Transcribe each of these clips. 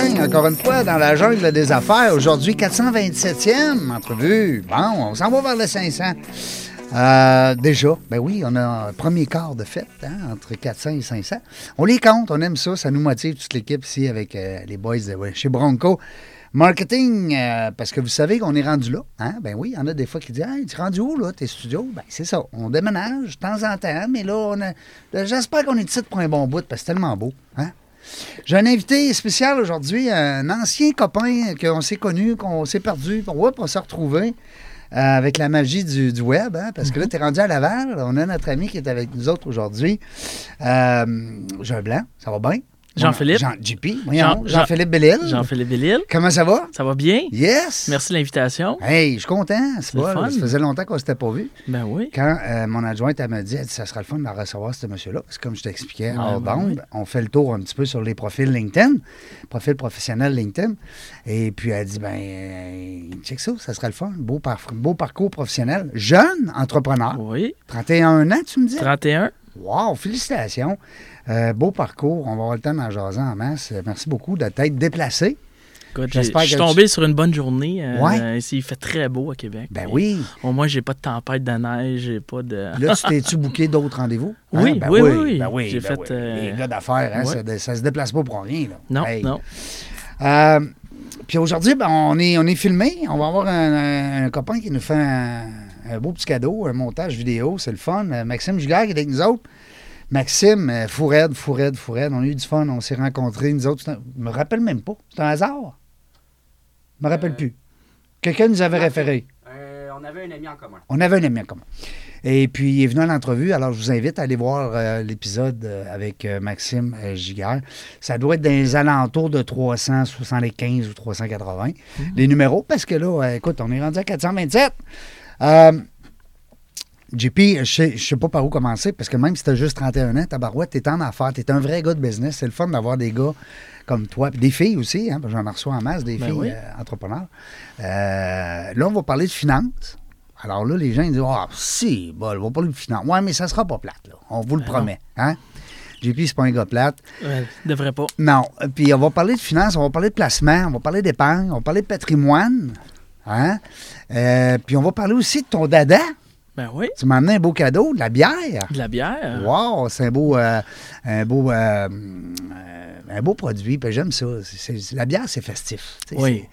Encore une fois dans la jungle des affaires. Aujourd'hui, 427e entrevue. Bon, on s'en va vers le 500. Euh, déjà, ben oui, on a un premier quart de fête hein, entre 400 et 500. On les compte, on aime ça, ça nous motive toute l'équipe ici avec euh, les boys de ouais, chez Bronco. Marketing, euh, parce que vous savez qu'on est rendu là. Hein? Ben oui, il y en a des fois qui disent Hey, tu es rendu où là, tes studios? Ben c'est ça. On déménage de temps en temps, mais là, on a. J'espère qu'on est ici pour un bon bout parce que c'est tellement beau. Hein? J'ai un invité spécial aujourd'hui, un ancien copain qu'on s'est connu, qu'on s'est perdu, hop, on s'est retrouvé euh, avec la magie du, du web, hein, parce que là, tu es rendu à Laval. On a notre ami qui est avec nous autres aujourd'hui. Euh, Jean Blanc, ça va bien? Jean-Philippe. Jean, JP, voyons, Jean- Jean-Philippe Bellil. Jean-Philippe Bellil. Comment ça va? Ça va bien? Yes! Merci de l'invitation. Hey, je suis content. C'est pas, fun. ça faisait longtemps qu'on s'était pas vu. Ben oui. Quand euh, mon adjointe, elle m'a dit, elle dit, ça sera le fun de recevoir ce monsieur-là. Parce que comme je t'expliquais hors ouais. on fait le tour un petit peu sur les profils LinkedIn, profil professionnel LinkedIn. Et puis elle dit, ben, euh, check ça, ça sera le fun. Beau, par- beau parcours professionnel. Jeune entrepreneur. Oui. 31 ans, tu me dis? 31. Wow, félicitations. Euh, beau parcours. On va avoir le temps d'en jaser en masse. Euh, Merci beaucoup de t'être déplacé. Écoute, je suis que tu- tombé sur une bonne journée. euh, Ouais. ici, il fait très beau à Québec. Ben oui. Au moins, j'ai pas de tempête de neige, j'ai pas de. Là, tu t'es-tu booké d'autres rendez-vous? Hein? Oui, Ben oui, oui, oui. Ben oui, J'ai ben fait, oui. euh, Les gars d'affaires, hein, ouais. ça, ça se déplace pas pour rien. Là. Non, Hey. non. Euh, puis aujourd'hui, ben, on, est, on est filmé. On va avoir un, un- un copain qui nous fait un, un beau petit cadeau, un montage vidéo. C'est le fun. Euh, Maxime Giguère qui est avec nous autres. Maxime, euh, fou raide, fou raide, fou raide. On a eu du fun. On s'est rencontrés, nous autres. Un- Je me rappelle même pas. C'est un hasard. Je me rappelle Euh, plus. Quelqu'un nous avait référé. Euh, on avait un ami en commun. On avait un ami en commun. Et puis, il est venu à l'entrevue. Alors, je vous invite à aller voir euh, l'épisode euh, avec euh, Maxime euh, Giguère. Ça doit être dans les alentours de 375 ou 380, les numéros, parce que là, euh, écoute, on est rendu à 427. Euh, JP, je sais, je sais pas par où commencer, parce que même si tu as juste 31 ans, tabarouette, t'es en affaires, t'es un vrai gars de business. C'est le fun d'avoir des gars comme toi, puis des filles aussi, hein, parce que j'en reçois en masse, des Ben filles oui. euh, entrepreneurs. Euh, là, on va parler de finances. Alors là, les gens ils disent Ah, si, bon, on va parler de finances. Ouais, mais ça sera pas plate, là. On vous le Ben promet. Hein? JP, c'est pas un gars plate. Ouais, devrait pas. Non. Puis on va parler de finances, on va parler de placement, on va parler d'épargne, on va parler de patrimoine. Hein? Euh, puis on va parler aussi de ton dada. Ben oui. Tu m'as amené un beau cadeau, de la bière. De la bière. Wow, c'est un beau, euh, un beau, euh, un beau produit. Puis j'aime ça. La bière, c'est festif. Oui.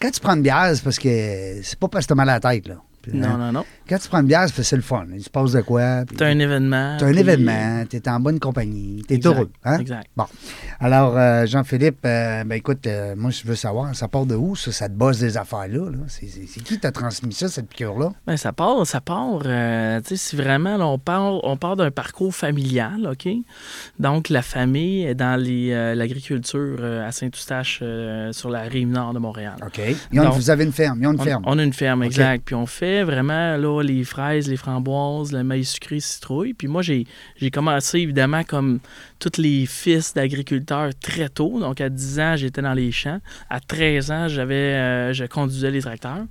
Quand tu prends une bière, c'est parce que c'est pas parce que t'as mal à la tête là. Non, non, non. Quand tu prends une bière, c'est le fun. Il se passe de quoi. T'as un événement. t'as un puis- événement, t'es en bonne compagnie, t'es heureux. Hein? Exact. Bon. Alors, euh, Jean-Philippe, euh, ben écoute, euh, moi, je veux savoir, ça part de où, ça, cette bosse des affaires-là? là? C'est, qui t'a transmis ça, cette piqûre-là? Ben, ça part, ça part. euh, tu sais, si vraiment là, on part, on part d'un parcours familial, OK? Donc, la famille est dans les, l'agriculture à Saint-Eustache, sur la rive nord de Montréal. OK. Donc, vous avez une ferme, ils ont une On, ferme. on a une ferme, exact. Puis on fait vraiment là, les fraises, les framboises, le maïs sucré, citrouille. Puis moi, j'ai commencé évidemment comme tous les fils d'agriculteurs très tôt. Donc à 10 ans, j'étais dans les champs. À 13 ans, j'avais, euh, je conduisais les tracteurs.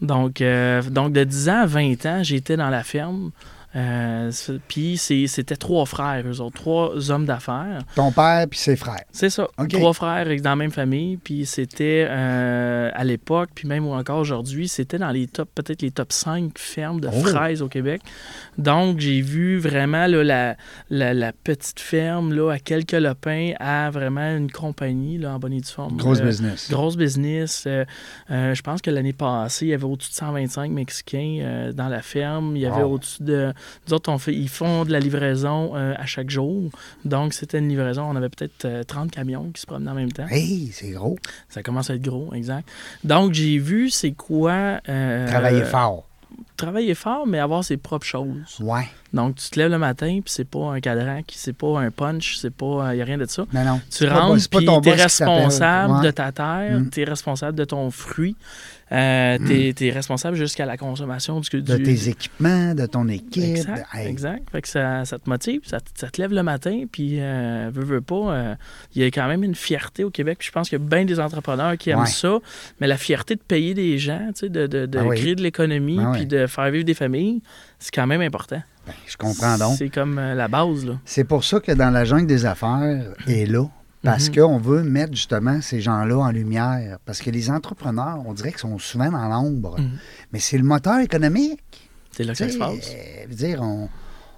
Donc, euh, donc de 10 ans à 20 ans, j'étais dans la ferme. Euh, puis c'était trois frères, eux autres, trois hommes d'affaires. Ton père puis ses frères. C'est ça. Trois frères dans la même famille. Puis c'était euh, à l'époque, puis même encore aujourd'hui, c'était dans les top, peut-être les top 5 fermes de Oh. fraises au Québec. Donc j'ai vu vraiment là, la, la, la petite ferme là, à quelques lopins à vraiment une compagnie là, en bonne et due forme. Grosse Euh, business. Grosse business. Euh, je pense que l'année passée, il y avait au-dessus de 125 Mexicains dans la ferme. Il y avait au-dessus de nous autres, on fait, ils font de la livraison euh, à chaque jour. Donc, c'était une livraison. On avait peut-être euh, 30 camions qui se promenaient en même temps. Hey, c'est gros. Ça commence à être gros, exact. Donc, j'ai vu c'est quoi. euh, Travailler fort. Travailler fort, mais avoir ses propres choses. Ouais. Donc, tu te lèves le matin, puis c'est pas un cadran, qui c'est pas un punch, c'est pas. Il n'y a rien de ça. Non, non. Tu rentres, puis tu es responsable Ouais. de ta terre, Mm. tu es responsable de ton fruit, euh, tu es, responsable jusqu'à la consommation du, De du- tes équipements, de ton équipe. Exact, Hey, exact. Fait que ça, ça te motive, ça, te- ça te lève le matin, puis euh, veux, veux pas, euh, il y a quand même une fierté au Québec. Puis je pense qu'il y a bien des entrepreneurs qui aiment Ouais. ça, mais la fierté de payer des gens, tu sais, de, de, de Ah oui. créer de l'économie, Ah oui. puis de faire vivre des familles, c'est quand même important. Ben, je comprends donc. C'est comme euh, la base, là. C'est pour ça que dans la jungle des affaires est là. Parce Mhm. qu'on veut mettre justement ces gens-là en lumière. Parce que les entrepreneurs, on dirait qu'ils sont souvent dans l'ombre. Mhm. Mais c'est le moteur économique. C'est là que ça se passe. euh, veut dire,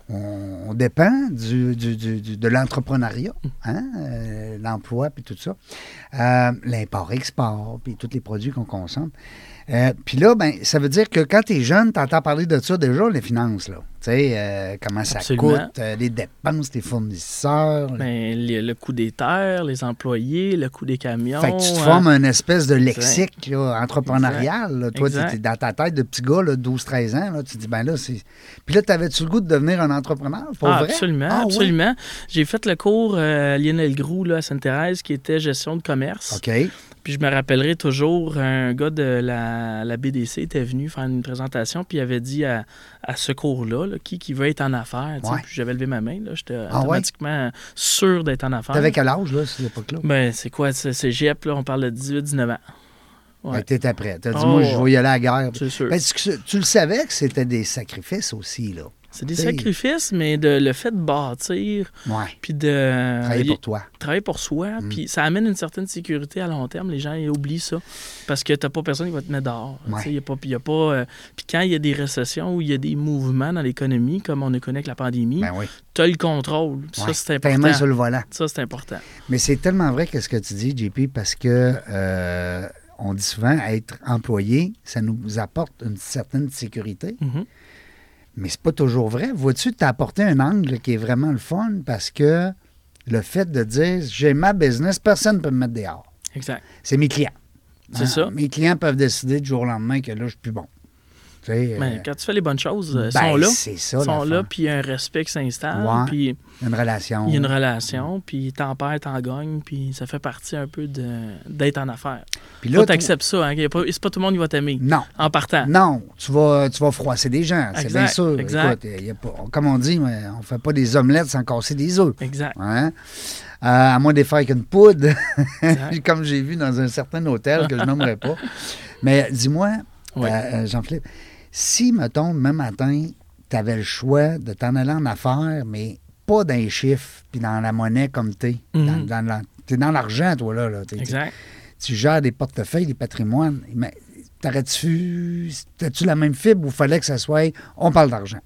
on, dépend du, du- du- de l'entrepreneuriat, Mm. hein, euh, l'emploi, puis tout ça. Euh, L'import-export, puis tous les produits qu'on consomme. Euh, puis là, ben, ça veut dire que quand tu es jeune, tu entends parler de ça déjà, les finances. Là. Tu sais, euh, comment ça Absolument. coûte, euh, les dépenses, les fournisseurs. Ben, le, le coût des terres, les employés, le coût des camions. Fait que tu te euh, formes une espèce de lexique là, entrepreneurial. là. Toi, tu es dans ta tête de petit gars, là, 12-13 ans. Là, tu te dis, ben là, c'est. Puis là, t'avais-tu le goût de devenir un entrepreneur? Pour Ah, vrai? absolument, Ah, absolument. J'ai fait le cours euh, Lionel Groux là, à Sainte-Thérèse qui était gestion de commerce. OK. Puis je me rappellerai toujours, un gars de la, la BDC était venu faire une présentation, puis il avait dit à, à ce cours-là, là, qui, qui veut être en affaires. Ouais. Puis j'avais levé ma main, là, j'étais Ah ouais? automatiquement sûr d'être en affaires. T'avais quel âge, là, à cette époque-là? Ben, c'est quoi, c'est c'est GEP, là, on parle de 18-19 ans. Ouais. Ben, t'étais prêt. T'as dit, Oh, moi, je vais y aller à la guerre. C'est sûr. Que tu le savais que c'était des sacrifices aussi, là? C'est des sacrifices, mais de, le fait de bâtir, puis de... Travailler pour toi. travailler pour soi, Mm. puis ça amène une certaine sécurité à long terme. Les gens ils oublient ça parce que t'as pas personne qui va te mettre dehors. Y a pas, puis y a pas, euh, puis quand il y a des récessions ou il y a des mouvements dans l'économie, comme on a connu avec la pandémie, Ben oui. tu as le contrôle. Ça, c'est T'as important. mains sur le volant. Ça, c'est important. Mais c'est tellement vrai que ce que tu dis, JP, parce que euh, on dit souvent être employé, ça nous apporte une certaine sécurité. Mhm. Mais c'est pas toujours vrai. Vois-tu, t'as apporté un angle qui est vraiment le fun parce que le fait de dire j'ai ma business, personne ne peut me mettre dehors. Exact. C'est mes clients. C'est Hein? ça. Mes clients peuvent décider du jour au lendemain que là, je suis plus bon. Euh, quand tu fais les bonnes choses, euh, ben, sont là. C'est ça, sont là, puis il y a un respect qui s'installe, Ouais. puis Une relation. il y a une relation, puis t'en perds, t'en gagnes, puis ça fait partie un peu d'être en affaires. Puis Là, tu acceptes ça, hein, c'est pas tout le monde qui va t'aimer Non. en partant. Non, tu vas, tu vas froisser des gens, c'est bien sûr. exact. Écoute, il y a pas- comme on dit, on fait pas des omelettes sans casser des œufs. Exact. Hein? Euh, à moins de faire avec une poudre, comme j'ai vu dans un certain hôtel que je nommerai pas. Mais dis-moi, euh, Jean-Philippe, si, mettons, demain matin, tu avais le choix de t'en aller en affaires, mais pas dans les chiffres puis dans la monnaie comme t'es. Mhm. Dans, dans T'es dans l'argent, toi, là. là. T'es- Exact. tu gères des portefeuilles, des patrimoines. Mais t'aurais-tu, t'as-tu la même fibre ou fallait que ça soit on parle d'argent?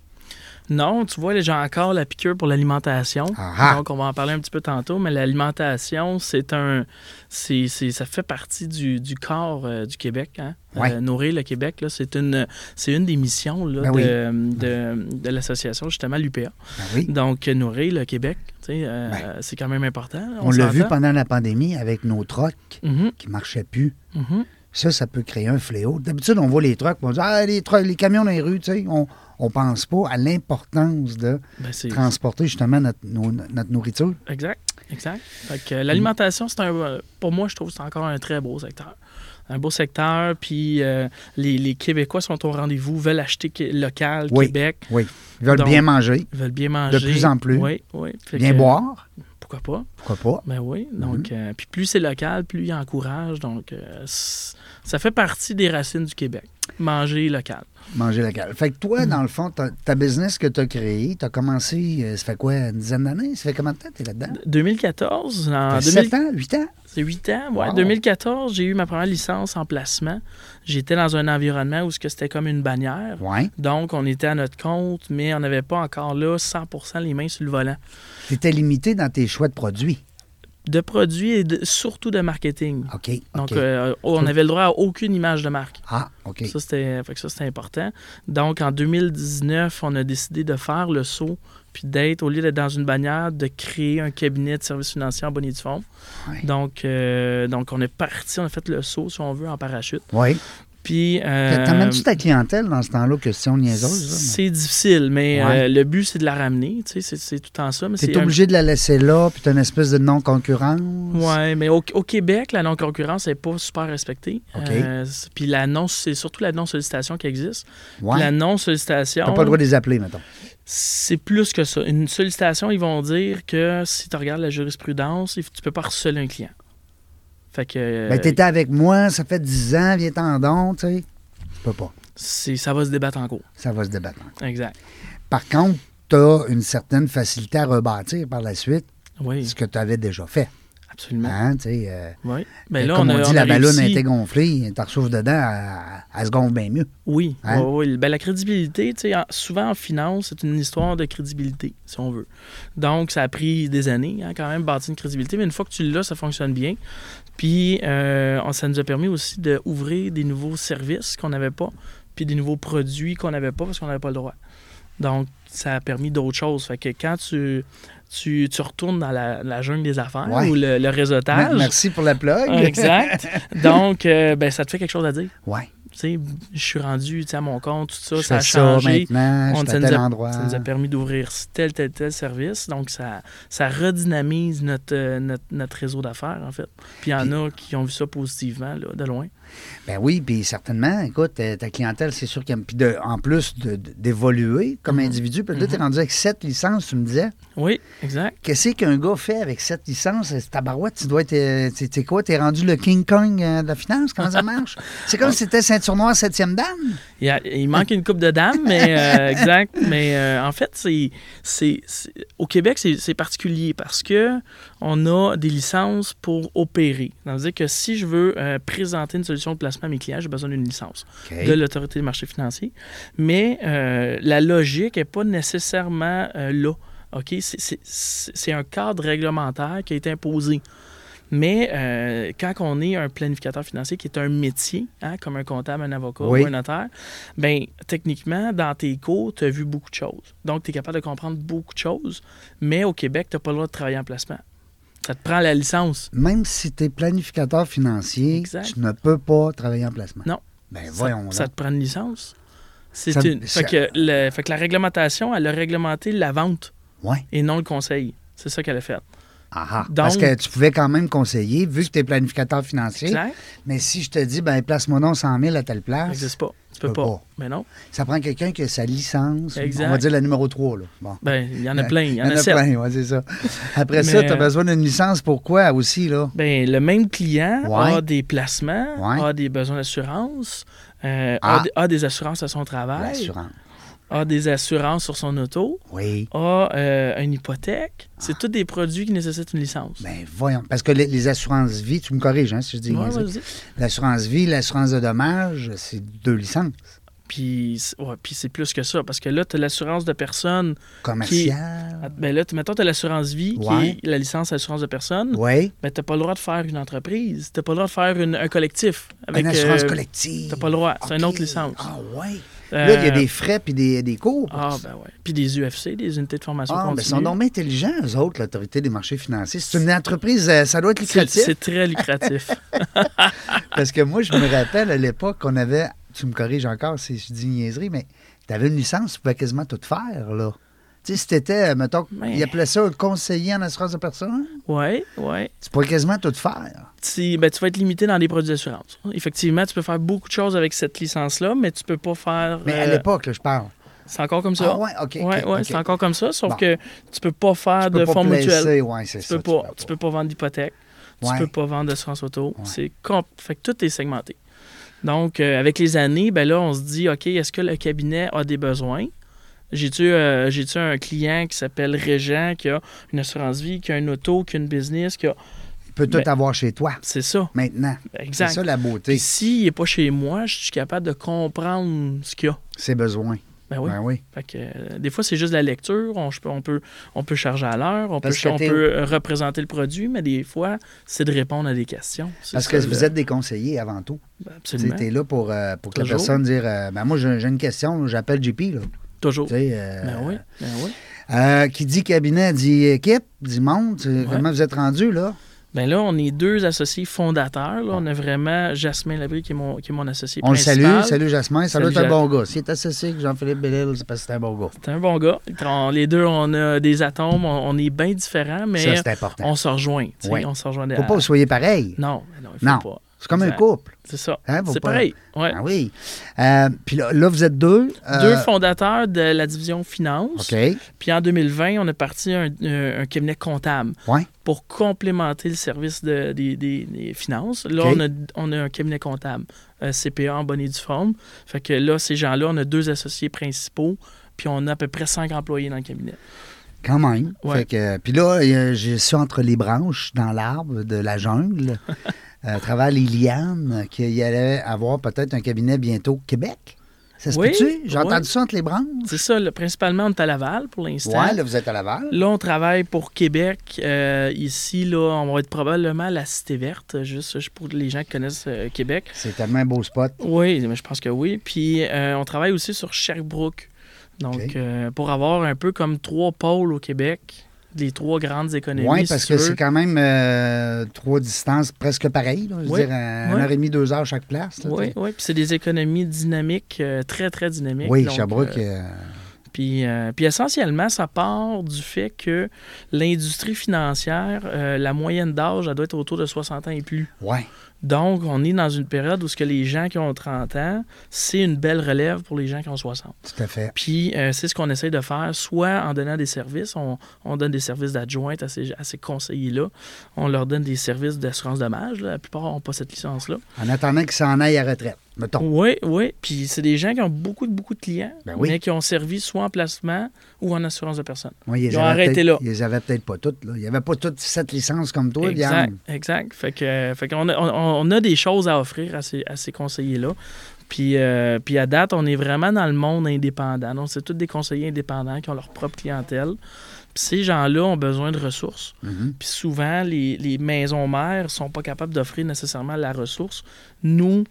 Non, tu vois, j'ai encore la piqûre pour l'alimentation. Ah ah. Donc, on va en parler un petit peu tantôt, mais l'alimentation, c'est un. c'est c'est- ça fait partie du, du corps euh, du Québec. Hein? Ouais. Euh, nourrir le Québec, c'est une, c'est une des missions là, Ben de, de, de l'association, justement, l'UPA. Ben oui. Donc, euh, nourrir le Québec, euh, Ben. c'est quand même important. On, l'a vu pendant la pandémie avec nos trocs Mhm, qui ne marchaient plus. mhm. Ça, ça peut créer un fléau. D'habitude, on voit les trucks, on dit Ah, les, les camions dans les rues, tu sais. On ne pense pas à l'importance de Ben, transporter justement notre, nos- notre nourriture. Exact, exact. Fait que, l'alimentation, c'est un, pour moi, je trouve que c'est encore un très beau secteur. Un beau secteur, puis euh, les, les Québécois sont au rendez-vous, veulent acheter local, Oui. Québec, Oui. Ils veulent Donc, bien manger, ils veulent bien manger. plus en plus. Oui, oui. Fait bien que, boire. Pourquoi pas? Pourquoi pas? Ben oui. Mhm. Donc, euh, puis plus c'est local, plus il encourage. Donc, euh, ça fait partie des racines du Québec. Manger local. Manger local. Fait que toi, Mm. dans le fond, ta, business que tu as créée, tu as commencé, euh, ça fait quoi, une dizaine d'années? Ça fait combien de temps que tu es là-dedans? 2014, en Ça fait 2000 7 ans, 8 ans? C'est 8 ans. Ouais, Wow. 2014, j'ai eu ma première licence en placement. J'étais dans un environnement où c'était comme une bannière. Oui. Donc, on était à notre compte, mais on n'avait pas encore là 100% les mains sur le volant. Tu étais limité dans tes choix de produits. De produits et de- surtout de marketing. OK. Donc, euh, on avait le droit à aucune image de marque. ah, OK. Ça, c'était important. Donc, en 2019, on a décidé de faire le saut, puis d'être, au lieu d'être dans une bannière, de créer un cabinet de services financiers en bonne et due forme. Ouais. Donc, euh, donc, on est parti, on a fait le saut, si on veut, en parachute. Oui. Puis. euh, T'amènes-tu ta clientèle dans ce temps-là, question niaiseuse? là, mais- c'est difficile, mais Ouais. euh, le but, c'est de la ramener. Tu sais, c'est- tout temps ça. T'es un- obligé de la laisser là, puis t'as une espèce de non-concurrence? Ouais, mais au, au Québec, la non-concurrence n'est pas super respectée. OK. Euh, puis la non, c'est surtout la non-sollicitation qui existe. Ouais. La non-sollicitation. T'as pas le droit de les appeler, mettons. C'est plus que ça. Une sollicitation, ils vont dire que si tu regardes la jurisprudence, tu peux pas harceler un client. Fait que. Ben, t'étais avec moi, ça fait 10 ans, viens t'en don, tu sais. Tu peux pas. c'est- ça va se débattre en cours. Ça va se débattre. Exact. Par contre, t'as une certaine facilité à rebâtir par la suite Oui, ce que tu avais déjà fait. absolument. Hein, euh, Oui. Ben là, comme on, a- dit, a la ballonne a été gonflée, t'en ressouffles dedans, elle, elle se gonfle bien mieux. Oui, Hein? oui, oui. Ben, la crédibilité, en- souvent en finance, c'est une histoire de crédibilité, si on veut. Donc, ça a pris des années, hein, quand même, bâtir une crédibilité, mais une fois que tu l'as, ça fonctionne bien. Puis, euh, ça nous a permis aussi d'ouvrir des nouveaux services qu'on n'avait pas, puis des nouveaux produits qu'on n'avait pas parce qu'on n'avait pas le droit. Donc, ça a permis d'autres choses. Fait que quand tu, tu, tu retournes dans la, la jungle des affaires Ouais. ou le, le réseautage, Merci pour la plug. Exact. Donc, euh, ben, ça te fait quelque chose à dire? Ouais. Tu sais, je suis rendu à mon compte, tout ça, Je ça a ça changé. maintenant, On- je ça, suis à nous tel a, endroit. ça nous a permis d'ouvrir tel, tel, tel service. Donc, ça, ça redynamise notre, euh, notre, notre réseau d'affaires, en fait. Puis, il y en a qui ont vu ça positivement, là, de loin. Ben oui, puis certainement, écoute, euh, ta clientèle, c'est sûr qu'elle. Puis de- en plus d'évoluer comme Mhm. individu, puis là, t'es rendu avec sept licences, tu me disais. Oui, exact. Qu'est-ce qu'un gars fait avec sept licences? C'est tabarouette, tu dois être. euh, Tu sais quoi, t'es rendu le King Kong euh, de la finance? Comment ça marche? c'est comme si c'était ceinture noire, septième dame. Il, a- il manque une coupe de dames, mais euh, exact. Mais euh, en fait, c'est, au Québec, c'est, c'est particulier parce que on a des licences pour opérer. Ça veut dire que si je veux euh, présenter une solution de placement à mes clients, j'ai besoin d'une licence de l'autorité des marchés financiers. Mais euh, la logique n'est pas nécessairement euh, là. OK? C'est, un cadre réglementaire qui a été imposé. Mais euh, quand on est un planificateur financier qui est un métier, hein, comme un comptable, un avocat Oui. ou un notaire, ben techniquement, dans tes cours, tu as vu beaucoup de choses. Donc, tu es capable de comprendre beaucoup de choses. Mais au Québec, tu n'as pas le droit de travailler en placement. Ça te prend la licence. Même si tu es planificateur financier, Exact. tu ne peux pas travailler en placement. Non. Ben Ça, voyons ça te prend une licence. C'est Ça- une. Fait que, le- fait que la réglementation, elle a réglementé la vente Ouais. et non le conseil. C'est ça qu'elle a fait. Ah, ah. Donc- Parce que tu pouvais quand même conseiller, vu que tu es planificateur financier. Exact. Mais si je te dis, ben place-moi donc 100 000 à telle Ça place, n'existe pas. Tu peux peux pas. pas. Mais non. ça prend quelqu'un qui a sa licence. Exact. On va dire la numéro 3. Là. Bon. Ben, il y en a plein. Il y en a, sept. plein, ouais, c'est ça. Après Mais, ça, tu as euh, besoin d'une licence pour quoi aussi, là? Ben, le même client Ouais. a des placements, Ouais. a des besoins d'assurance, euh, Ah. a, des- a des assurances à son travail, L'assurance. A des assurances sur son auto, Oui. a euh, une hypothèque. C'est tous des produits qui nécessitent une licence. Ben voyons. Parce que les, les assurances vie, tu me corriges, hein, si je dis Ouais, vas-y. L'assurance vie, l'assurance de dommages, c'est deux licences. Puis, c'est- ouais, puis c'est plus que ça, parce que là, tu as l'assurance de personne. Commerciales. Ah, Ben là, mettons, tu as l'assurance vie, Ouais. qui est la licence d'assurance de personne. Oui. Mais tu pas le droit de faire une entreprise. Tu pas le droit de faire une- un collectif. Avec, Une assurance euh, collective. t'as pas le droit. C'est une autre licence. Ah, oui. Là, il y a euh, des frais puis des, des cours. Ah, ben ouais. Puis des UFC, des unités de formation Ah, ben, ils continue. sont donc intelligents, eux autres, l'Autorité des marchés financiers. C'est une entreprise, euh, ça doit être lucratif. c'est très lucratif. Parce que moi, je me rappelle à l'époque qu'on avait, tu me corriges encore si je dis niaiserie, mais tu avais une licence, tu pouvais quasiment tout faire, là. Tu sais, si t'étais, mettons, Mais- ils appelaient ça un conseiller en assurance de personne, oui, oui. tu pouvais quasiment tout faire. Tu, ben, tu vas être limité dans les produits d'assurance. Effectivement, tu peux faire beaucoup de choses avec cette licence-là, mais tu peux pas faire. Mais à euh, l'époque, là, je parle. c'est encore comme ça. Ah ouais, OK. Ouais, ouais, c'est encore comme ça, sauf Bon. que tu peux pas faire Tu peux de fonds mutuels. ouais, Tu ça. peux pas, tu peux pas vendre d'hypothèque. Tu peux pas vendre d'assurance auto. C'est comp- fait que tout est segmenté. Donc, euh, avec les années, ben là, on se dit, OK, est-ce que le cabinet a des besoins? J'ai-tu euh, j'ai-tu un client qui s'appelle Régent, qui a une assurance vie, qui a une auto, qui a une business, qui a... Tu peux tout Ben, avoir chez toi, C'est ça, maintenant. C'est exact. ça la beauté, s'il n'est pas chez moi, je suis capable de comprendre ce qu'il y a. ses besoins. Ben oui. Ben oui. Fait que, euh, des fois, c'est juste la lecture. On, on, peut, on peut charger à l'heure, on, peut, on peut euh, représenter le produit, mais des fois, c'est de répondre à des questions. C'est Parce que le- vous êtes des conseillers avant tout. Ben, Absolument. là pour, euh, pour que la personne dise euh, ben Moi, j'ai j'ai une question, j'appelle JP. Là. Toujours. Euh, Ben oui, ben oui. euh, qui dit cabinet dit équipe, dit monde. Ouais. Comment vous êtes rendu là? Ben là, on est deux associés fondateurs. Là. On a vraiment Jasmin Labrie qui est mon, qui est mon associé On le salue. Salut Jasmin. Ça doit Salut, être un bon gars. S'il est associé avec Jean-Philippe Bellil, c'est parce que c'est un bon gars. C'est un bon gars. On- les deux, on a des atomes. On, on est bien différents, mais Ça, c'est important. on se rejoint. Ouais. On se rejoint. Faut pas que vous soyez pareil. Non, non, il faut Non. pas. C'est comme un couple. C'est ça. Hein, c'est pas- pareil. Ouais. Ah oui. Euh, Puis là, là, vous êtes deux. euh, Deux fondateurs de la division finance. OK. Puis en 2020, on a parti un, un- un cabinet comptable Ouais. pour complémenter le service de- des, des- des finances. Là, on, a, on a un cabinet comptable, euh, CPA en bonne et due forme. Fait que là, ces gens-là, on a deux associés principaux, puis on a à peu près cinq employés dans le cabinet. Quand même. Ouais. Fait que, puis là, je suis entre les branches, dans l'arbre de la jungle, à travers les lianes, qu'il y allait avoir peut-être un cabinet bientôt au Québec. Ça se Oui, peut-tu? J'ai oui. entendu ça entre les branches. C'est ça, là, principalement, on est à Laval pour l'instant. Ouais, là, vous êtes à Laval. Là, on travaille pour Québec. Euh, ici, là, on va être probablement à la Cité Verte, juste pour les gens qui connaissent euh, Québec. C'est tellement un beau spot. Oui, mais je pense que oui. Puis euh, on travaille aussi sur Sherbrooke. Donc, euh, pour avoir un peu comme trois pôles au Québec, les trois grandes économies. Oui, parce que veux. c'est quand même euh, trois distances presque pareilles. là. Je veux Oui, dire, un- oui. heure et demie, deux heures chaque place. là, Oui, oui. Puis c'est des économies dynamiques, euh, très, très dynamiques. Oui, Donc, Sherbrooke. euh, Puis, puis essentiellement, ça part du fait que l'industrie financière, la moyenne d'âge, elle doit être autour de 60 ans et plus. ouais. Donc, on est dans une période où ce que les gens qui ont 30 ans, c'est une belle relève pour les gens qui ont 60. Tout à fait. Puis, euh, c'est ce qu'on essaie de faire, soit en donnant des services, on, on donne des services d'adjointe à ces, à ces conseillers-là, on leur donne des services d'assurance dommage, là. la plupart n'ont pas cette licence-là. En attendant qu'ils s'en aillent à retraite, mettons. Oui, oui, puis c'est des gens qui ont beaucoup, beaucoup de clients, Ben oui. mais qui ont servi soit en placement ou en assurance de personne. Oui, Ils ont arrêté là. Ils les avaient peut-être pas toutes. Là. Il n'y avait pas toutes cette licence comme toi, exact, exact. Fait que, fait qu'on a, on, on a des choses à offrir à ces, à ces conseillers-là. Puis, euh, puis à date, on est vraiment dans le monde indépendant. Donc, c'est tous des conseillers indépendants qui ont leur propre clientèle. Puis ces gens-là ont besoin de ressources. Mhm. Puis souvent, les, les maisons mères ne sont pas capables d'offrir nécessairement la ressource. Nous,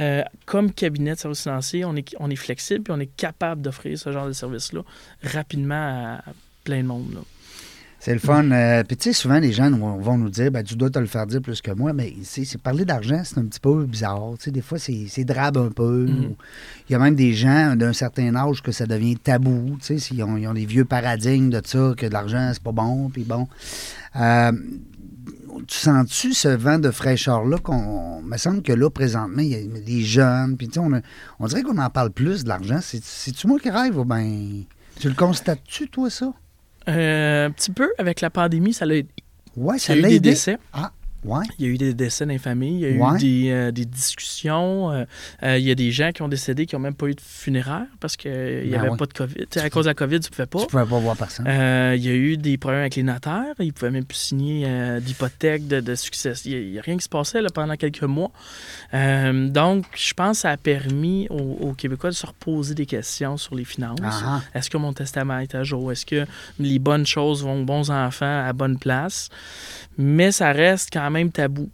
euh, comme cabinet de services financiers, on est, on est flexible puis on est capable d'offrir ce genre de service-là rapidement à, à plein de monde. là. C'est le fun. Euh, Puis tu sais, souvent, les gens nous- vont nous dire, ben, tu dois te le faire dire plus que moi, mais c'est parler d'argent, c'est un petit peu bizarre. Tu sais, des fois, c'est drabe un peu. Mhm. Il y a même des gens d'un certain âge que ça devient tabou. Tu sais, s'ils ont, ils ont des vieux paradigmes de ça, que de l'argent, c'est pas bon, puis bon. Euh, tu sens-tu ce vent de fraîcheur-là qu'on. me semble que là, présentement, il y a des jeunes, puis tu sais, on, a- on dirait qu'on en parle plus de l'argent. C'est- C'est-tu moi qui rêve ou ben. Tu le constates-tu, toi, ça? Euh, un petit peu avec la pandémie, ça l'a Ouais, ça l'a des aidé. décès. Ouais. Il y a eu des décès dans les familles, il y a Ouais. eu des, euh, des discussions. euh, euh, il y a des gens qui ont décédé qui n'ont même pas eu de funéraire parce qu'il n'y Ben avait ouais. pas de COVID. À cause de la COVID, tu ne pouvais pas. Tu pouvais pas voir personne. Il y a eu des problèmes avec les notaires. Ils ne pouvaient même plus signer d'hypothèque, de, de succès. Il n'y a, rien qui se passait là, pendant quelques mois. Donc, je pense que ça a permis aux, aux Québécois de se reposer des questions sur les finances. Ah, Est-ce que mon testament est à jour? Est-ce que les bonnes choses vont aux bons enfants à bonne place? Mais ça reste quand même tabou.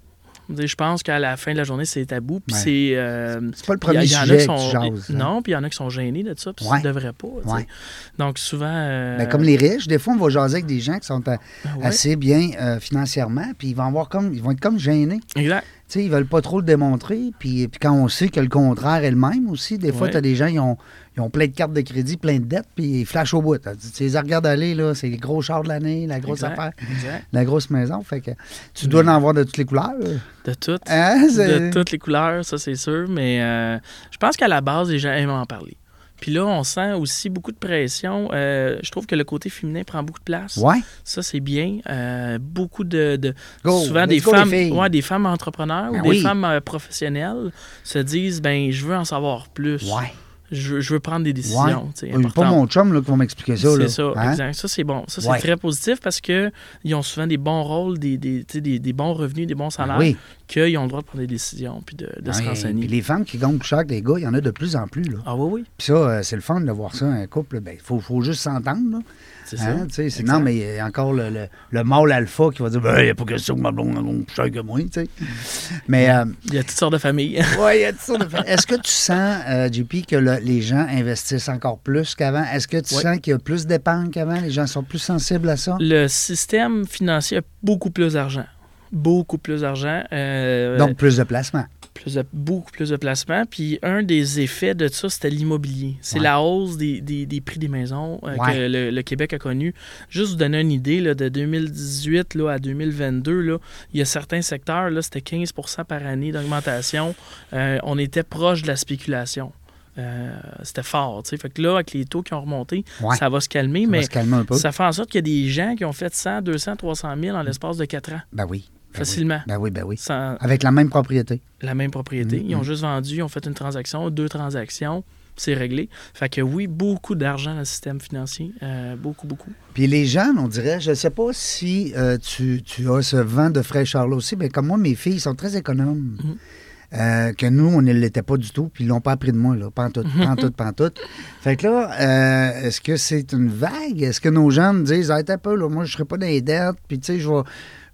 Je pense qu'à la fin de la journée, c'est tabou. Puis Ouais. c'est. euh, c'est pas le y premier a- il y en a sujet qui que tu sont- jases. hein? Non, puis il y en a qui sont gênés de ça, puis Ouais. ils ne devraient pas. Ouais. Donc souvent. euh, Ben, comme les riches, des fois, on va jaser avec des gens qui sont euh, ben assez bien euh, financièrement, puis ils vont avoir comme ils vont être comme gênés. Exact. Sais, ils veulent pas trop le démontrer. Puis, puis quand on sait que le contraire est le même aussi, des fois, tu as des gens qui ont, ils ont plein de cartes de crédit, plein de dettes, puis ils flashent au bout. Tu les regardes aller, là, c'est les gros chars de l'année, la grosse Exact, affaire, Exact. la grosse maison. Fait que tu dois en avoir de toutes les couleurs. De toutes. Hein? De toutes les couleurs, ça c'est sûr. Mais euh, je pense qu'à la base, les gens aiment en parler. Puis là, on sent aussi beaucoup de pression. Euh, je trouve que le côté féminin prend beaucoup de place. Ouais. Ça, c'est bien. Euh, beaucoup de. de- Go, souvent, des go, femmes, ouais, des femmes entrepreneurs Ben ou des oui. femmes euh, professionnelles se disent ben je veux en savoir plus. Ouais. Je, veux- je veux prendre des Ouais. décisions. Oui, pas mon chum là, qui va m'expliquer ça. C'est ça, Hein? exact. Ça, c'est bon. Ça, c'est Ouais. très positif parce que ils ont souvent des bons rôles, des, des, des, des bons revenus, des bons salaires. Oui. qu'ils ont le droit de prendre des décisions puis de, de se Ouais, renseigner. puis les femmes qui gagnent plus cher que les gars, il y en a de plus en plus. Là. Ah oui, oui, Puis ça, euh, c'est le fun de voir ça, un couple. Il ben, faut, faut juste s'entendre. C'est Hein, ça. c'est- non, mais il y a encore le, le, le mâle alpha qui va dire Ben, il n'y a pas question que ma blonde gagne plus cher que moi. tu sais. Mais euh, Il y a toutes sortes de familles. ouais, il y a toutes sortes de fa- Est-ce que tu sens, euh, JP, que le- les gens investissent encore plus qu'avant? Est-ce que tu sens qu'il y a plus d'épargne qu'avant? Les gens sont plus sensibles à ça? Le système financier a beaucoup plus d'argent. Beaucoup plus d'argent. euh, Donc, plus de placements. Plus de- beaucoup plus de placements. Puis un des effets de ça, c'était l'immobilier. C'est Ouais. la hausse des, des- des prix des maisons euh, Ouais. que le, le Québec a connu. Juste vous donner une idée, là, de 2018 là, à 2022, là, il y a certains secteurs, là, c'était 15% par année d'augmentation. Euh, on était proche de la spéculation. Euh, c'était fort. tu sais. Fait que là, avec les taux qui ont remonté, Ouais. ça va se calmer, Ça mais se calmer ça fait en sorte qu'il y a des gens qui ont fait 100, 200, 300 000 en l'espace de 4 ans, Ben oui. Ben facilement. Oui. Ben oui, ben oui. Sans, Avec la même propriété. la même propriété. Mhm. Ils ont juste vendu, ils ont fait une transaction, deux transactions, c'est réglé. Fait que oui, beaucoup d'argent dans le système financier. euh, beaucoup, beaucoup. Puis les jeunes, on dirait, je ne sais pas si euh, tu, tu as ce vent de fraîcheur-là aussi, mais comme moi, mes filles sont très économes. Mhm. Euh, que nous, on ne l'était pas du tout, puis ils l'ont pas appris de moi, là. Pas en tout, pas en tout, pas en tout. Fait que là, euh, est-ce que c'est une vague? Est-ce que nos jeunes disent, ah, t'as peu, là, moi, je ne serai pas dans les dettes, puis tu sais, je vais,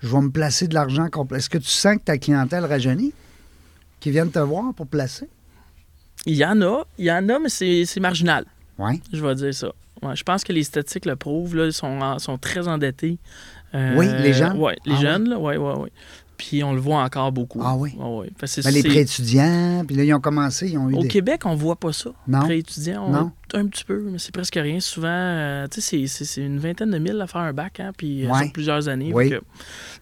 je vais me placer de l'argent complet. Est-ce que tu sens que ta clientèle rajeunit? Qui viennent te voir pour placer? Il y en a, il y en a, mais c'est marginal. Oui. Je vais dire ça. Ouais, je pense que les statistiques le prouvent. Là, ils sont, en- sont très endettés. Euh, Oui, les jeunes? Oui, les Ah jeunes, oui, oui, oui. Puis on le voit encore beaucoup. Ah oui? Que c'est- Ben, les c'est- prêts étudiants, puis là, ils ont commencé, ils ont eu Au des... Québec, on voit pas ça. Non. Prêt étudiant, on Non. un petit peu, mais c'est presque rien. Souvent, euh, tu sais, c'est- une vingtaine de mille à faire un bac, hein, puis euh, Ouais. sur plusieurs années. Oui. Que-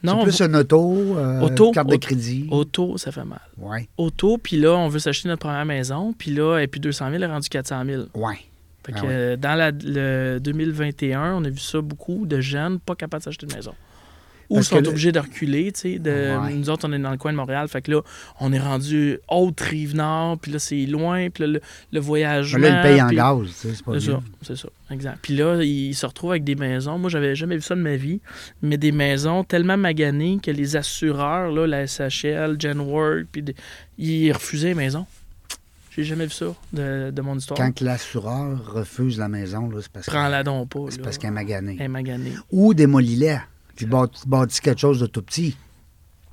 C'est non, plus un auto, euh, Auto, carte de crédit. auto, ça fait mal. Oui, Auto, puis là, on veut s'acheter notre première maison, puis là, et puis 200 000 est rendu 400 000. oui. Fait Ah que, ouais. euh, dans la, le 2021, on a vu ça beaucoup de jeunes pas capables de s'acheter une maison. Ou sont que obligés de reculer, tu sais. De... Ouais. Nous autres, on est dans le coin de Montréal, fait que là, on est rendu haute rive nord, puis là, c'est loin, puis là, le, le. Mais là, ils payent en puis- gaz, tu sais, c'est pas C'est ça, c'est ça, exact. Puis là, ils se retrouvent avec des maisons. Moi, j'avais jamais vu ça de ma vie, mais des maisons tellement maganées que les assureurs, là, la SHL, Genworth, puis des- ils refusaient les maisons. J'ai jamais vu ça de, de mon histoire. Quand l'assureur refuse la maison, là, c'est parce que- Prends-la donc pas. c'est parce qu'elle est maganée. Elle est maganée. Ou démolis-la. Puis bâtis quelque chose de tout petit.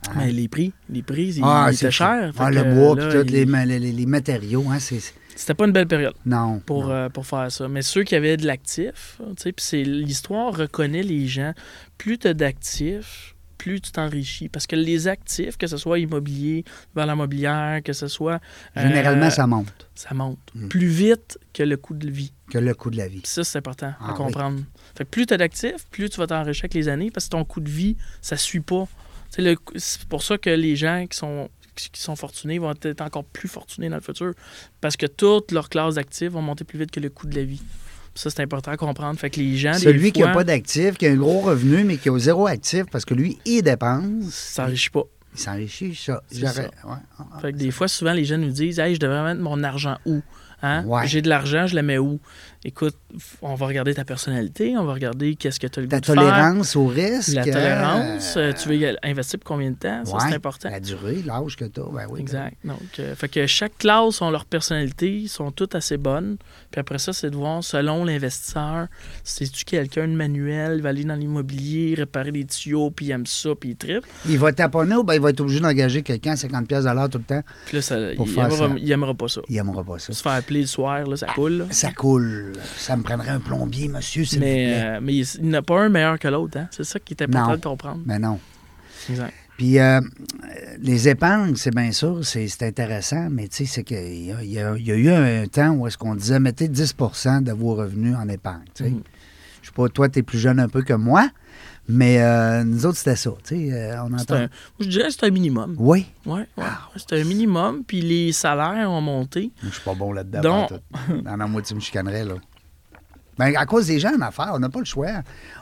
Ah. Mais les prix, les prix, ils, Ah, ils étaient chers. Ah, le bois, puis tous les, ils- ma- les, les- les matériaux, hein, c'est... C'était pas une belle période Non. pour, non. euh, pour faire ça. Mais ceux qui avaient de l'actif, tu sais, puis c'est l'histoire reconnaît les gens. Plus tu as d'actifs, plus tu t'enrichis. Parce que les actifs, que ce soit immobilier, valeur mobilière, que ce soit. euh, Généralement, ça monte ça monte Mm. plus vite que le coût de vie. que le coût de la vie. Puis ça, c'est important Ah à oui. comprendre. Fait que plus tu as d'actifs, plus tu vas t'enrichir avec les années parce que ton coût de vie, ça suit pas. Le- C'est pour ça que les gens qui sont, qui sont fortunés vont être encore plus fortunés dans le futur parce que toutes leurs classes d'actifs vont monter plus vite que le coût de la vie. Ça, c'est important à comprendre. Fait que les gens, des Celui qui n'a pas d'actif, qui a un gros revenu, mais qui a zéro actif, parce que lui, il dépense, s'enrichit pas. il s'enrichit, ça. Ça. ouais. Ah, ah. Fait que des fois, souvent, les gens nous disent Hey, je devrais mettre mon argent où? Hein? Ouais. J'ai de l'argent, je le mets où? Écoute, on va regarder ta personnalité, on va regarder qu'est-ce que tu as le Ta goût de faire. tolérance au risque. La euh, tolérance, euh, tu veux y investir pour combien de temps? Ça, ouais, c'est important. La durée, l'âge que tu as, ben oui. Exact. Donc, euh, fait que chaque classe ont leur personnalité, ils sont toutes assez bonnes. Puis après ça, c'est de voir, selon l'investisseur, c'est-tu quelqu'un de manuel, il va aller dans l'immobilier, réparer des tuyaux, puis il aime ça, puis il tripe. Il va taponner ou ben, il va être obligé d'engager quelqu'un à 50$ pièces à l'heure tout le temps. Puis là, ça, Pour il, faire aimera, ça. il aimera pas ça. Il n'aimera pas ça. Se faire appeler le soir, là, ça coule. là. Ça coule. Ça me prendrait un plombier, monsieur, s'il vous Mais, plaît. euh, mais il n'y en a pas un meilleur que l'autre. Hein? C'est ça qui est important Non. de comprendre. Mais non. Exact. Puis euh, les épargnes, c'est bien sûr, c'est c'est intéressant, mais tu sais, c'est qu'il y y a- il y a eu un temps où est-ce qu'on disait mettez 10% de vos revenus en épargne. Mhm. Je sais pas, toi, tu es plus jeune un peu que moi, mais euh, nous autres, c'était ça. tu sais, euh, on C'est entend. un- je dirais que c'est un minimum. Oui, Ouais, ouais. C'est un minimum. Puis les salaires ont monté. je suis pas bon là-dedans. Donc- pantoute. Dans la moitié, me chicanerais, là. Ben, à cause des gens en affaires, on n'a pas le choix.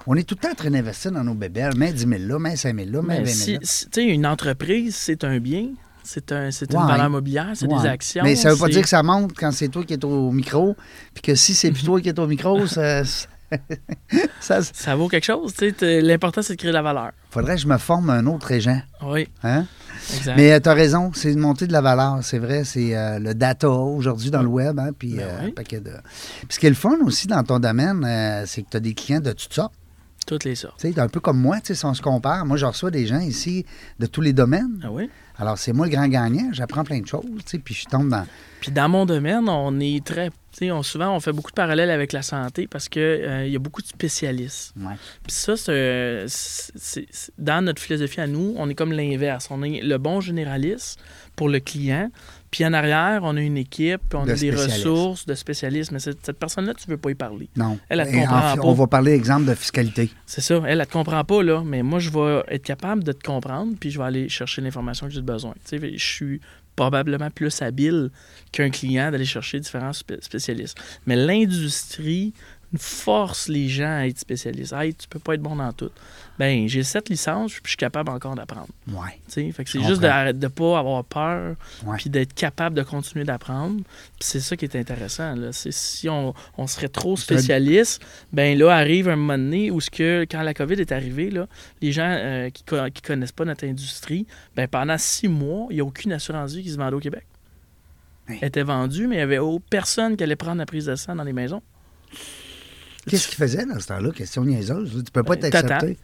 On est tout le temps en train d'investir dans nos bébés. Mets 10 000 là, mets 5 000 là, mets 20 Mais 000 si, là. si- tu une entreprise, c'est un bien. C'est un, c'est une Ouais. valeur mobilière, c'est Ouais. des actions. Mais ça veut pas dire que ça monte quand c'est toi qui es au micro, puis que si c'est plus toi qui es au micro, ça, Ça, Ça vaut quelque chose. L'important, c'est de créer de la valeur. faudrait que je me forme un autre régent. Oui, Hein? exact. Mais tu as raison, c'est une montée de la valeur, c'est vrai. C'est euh, le data aujourd'hui dans le web. Hein, puis, Ben euh, oui. un paquet de... Puis ce qui est le fun aussi dans ton domaine, euh, c'est que tu as des clients de toutes sortes. Toutes les sortes. Un peu comme moi, si on se compare, moi, je reçois des gens ici de tous les domaines. Ah oui? Alors, c'est moi le grand gagnant. J'apprends plein de choses, puis je tombe dans... Puis dans mon domaine, on est très. On, souvent, on fait beaucoup de parallèles avec la santé parce qu'il y a beaucoup de spécialistes. Ouais. Puis ça, c'est, dans notre philosophie à nous, on est comme l'inverse. On est le bon généraliste pour le client. Puis en arrière, on a une équipe, puis on De a des ressources de spécialistes. Mais cette, cette personne-là, tu ne veux pas y parler. Non. Elle, elle te Et comprend en- pas. On va parler exemple de fiscalité. C'est ça. Elle, elle te comprend pas, là. Mais moi, je vais être capable de te comprendre, puis je vais aller chercher l'information que j'ai besoin. Tu sais, je suis probablement plus habile qu'un client d'aller chercher différents spé- spécialistes. Mais l'industrie force les gens à être spécialistes. Hey, tu peux pas être bon dans tout. Ben, j'ai cette licence, puis je suis capable encore d'apprendre. Ouais. Fait que c'est juste de ne pas avoir peur, puis d'être capable de continuer d'apprendre. Puis c'est ça qui est intéressant. Là. C'est si on, on serait trop spécialiste, ben là arrive un moment donné où ce que quand la COVID est arrivée, là, les gens euh, qui ne connaissent pas notre industrie, ben pendant six mois, il n'y a aucune assurance vie qui se vendait au Québec. Hey. Elle était vendue, mais il n'y avait personne qui allait prendre la prise de sang dans les maisons. Qu'est-ce qu'il faisait dans ce temps-là? Question niaiseuse. Tu peux pas Ben, t'accepter.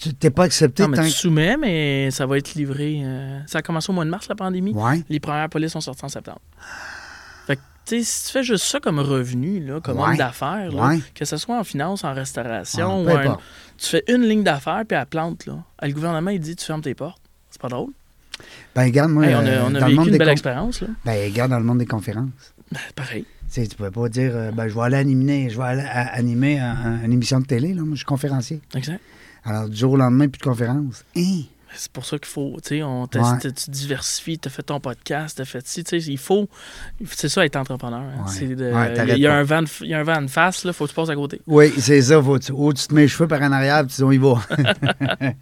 Tu t'es pas accepté Non, mais tant tu soumets, mais ça va être livré. euh, ça a commencé au mois de mars, la pandémie. Ouais. Les premières polices sont sorties en septembre. Fait que, tu sais, si tu fais juste ça comme revenu, là, comme Ouais. homme d'affaires, Ouais. que ce soit en finance, en restauration, Ah, ou un- tu fais une ligne d'affaires puis elle plante. Là. Ah, Le gouvernement, il dit tu fermes tes portes. C'est pas drôle. Ben, regarde, moi, Hey, on a, euh, on a dans le vécu monde une des belle expérience. Là. Ben, regarde dans le monde des conférences. Ben, pareil. Tu tu peux pas dire, euh, ben, je vais aller animer, je vais aller à- animer un- un- une émission de télé. Là. Moi, je suis conférencier. Exact. Alors, du jour au lendemain, plus de conférences. Hein? C'est pour ça qu'il faut, tu sais, on Ouais. t'as- tu diversifies, tu as fait ton podcast, tu as fait ci, tu sais, il faut, c'est ça être entrepreneur. hein. Ouais. C'est de- Ouais, il y, a un vent il y a un vent de face, il faut que tu passes à côté. Oui, c'est ça. Faut, tu, ou tu te mets les cheveux par en arrière, puis on y va.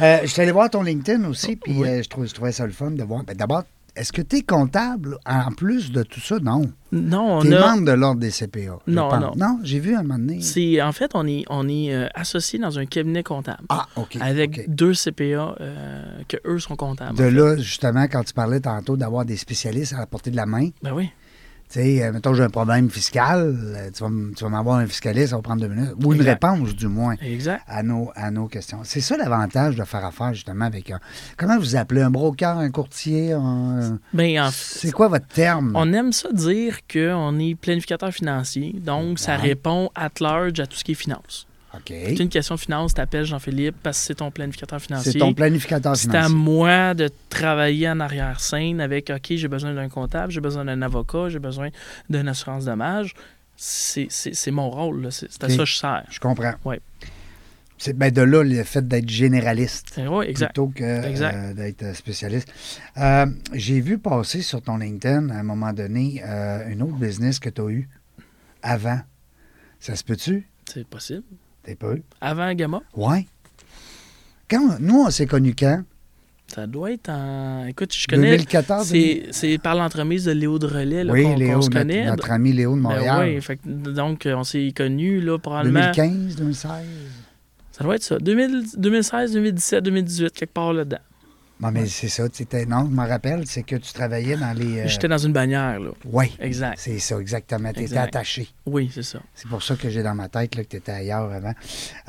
Euh, je suis allé voir ton LinkedIn aussi, puis Oui. euh, je, trouvais, je trouvais ça le fun de voir. Ben, D'abord, est-ce que tu es comptable en plus de tout ça? Non. Non, on Tu es a. membre de l'Ordre des CPA. Non, non. Non, j'ai vu un moment donné. C'est, en fait, on est, on est euh, associé dans un cabinet comptable. Ah, OK. avec deux CPA euh, que eux sont comptables. De en fait. là, justement, quand tu parlais tantôt d'avoir des spécialistes à la portée de la main, Ben oui. Tu sais, euh, mettons, j'ai un problème fiscal, euh, tu vas, tu vas m'avoir un fiscaliste, ça va prendre deux minutes. Ou une Exact. réponse, du moins. Exact. à nos, à nos questions. C'est ça l'avantage de faire affaire justement avec un. Comment vous appelez un broker, un courtier? un- Ben, en C'est quoi votre terme? On aime ça dire qu'on est planificateur financier, donc ça répond at large à tout ce qui est finance. OK. C'est une question de finance, t'appelles Jean-Philippe parce que c'est ton planificateur financier. C'est ton planificateur C'est à financier. moi de travailler en arrière-scène avec OK, j'ai besoin d'un comptable, j'ai besoin d'un avocat, j'ai besoin d'une assurance dommage. C'est mon rôle, c'est à ça que je sers. Je comprends. Ouais. C'est ben, de là le fait d'être généraliste Oui, exact. plutôt que euh, d'être euh, spécialiste. Euh, J'ai vu passer sur ton LinkedIn à un moment donné euh, une autre business que tu as eu avant. Ça se peut-tu? C'est possible. T'es pas eu? Avant Gamma, Ouais. Quand, nous, on s'est connus quand? ça doit être en. Écoute, je connais. 2014? C'est c'est par l'entremise de Léo de Relais là, oui, qu'on Léo, qu'on se notre, connaît. notre ami Léo de Ben Montréal. oui, fait donc on s'est connus là probablement. 2015, 2016? Ça doit être ça. 2000 2016, 2017, 2018, quelque part là-dedans. Non, mais c'est ça. étais- non, je me rappelle, c'est que tu travaillais dans les. euh, J'étais dans une bannière là. Oui, Exact. c'est ça, exactement. Tu étais Exact. attaché. Oui, c'est ça. C'est pour ça que j'ai dans ma tête là, que tu étais ailleurs avant.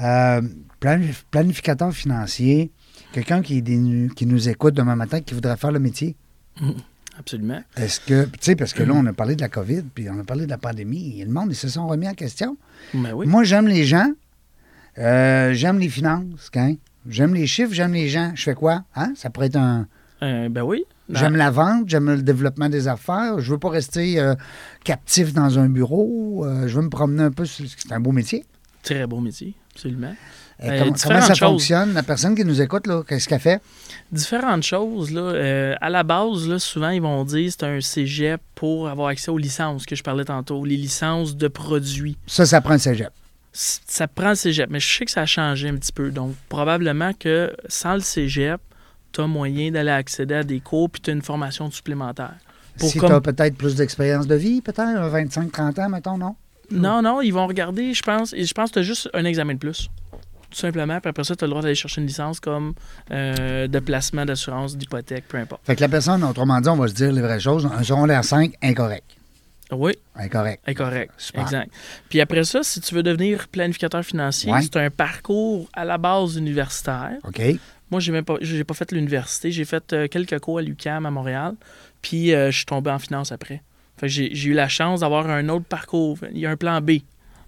Euh, planif- planificateur financier, quelqu'un qui, qui nous écoute demain matin, qui voudrait faire le métier. Absolument. Est-ce que, tu sais, parce que là, on a parlé de la COVID, puis on a parlé de la pandémie, et le monde, ils se sont remis en question. Ben oui. Moi, j'aime les gens, euh, j'aime les finances, hein? J'aime les chiffres, j'aime les gens. Je fais quoi? Hein? Ça pourrait être un. Euh, ben oui. J'aime la vente, j'aime le développement des affaires. Je veux pas rester euh, captif dans un bureau. euh, je veux me promener un peu. sur- C'est un beau métier. Très beau métier, absolument. Comment, ça choses. fonctionne? La personne qui nous écoute, qu'est-ce qu'elle fait? Différentes choses. Là. À la base, là, souvent, ils vont dire c'est un cégep pour avoir accès aux licences que je parlais tantôt, les licences de produits. Ça, ça prend un cégep. Ça prend le cégep, mais je sais que ça a changé un petit peu. Donc, probablement que sans le cégep, tu as moyen d'aller accéder à des cours puis tu as une formation supplémentaire. Pour si comme- tu as peut-être plus d'expérience de vie, peut-être, un 25-30 ans, mettons, non? Non, non, ils vont regarder, je pense, et je pense que tu as juste un examen de plus. Tout simplement. Puis après ça, tu as le droit d'aller chercher une licence comme euh, de placement d'assurance, d'hypothèque, peu importe. Fait que la personne, autrement dit, on va se dire les vraies choses. Un secondaire 5, incorrect. Oui, Incorrect. incorrect. Super. Exact. Puis après ça, si tu veux devenir planificateur financier, Ouais. c'est un parcours à la base universitaire. OK. Moi, j'ai même pas, j'ai pas fait l'université. J'ai fait euh, quelques cours à l'UQAM à Montréal. Puis euh, je suis tombé en finance après. Fait que j'ai, j'ai eu la chance d'avoir un autre parcours. Il y a un plan B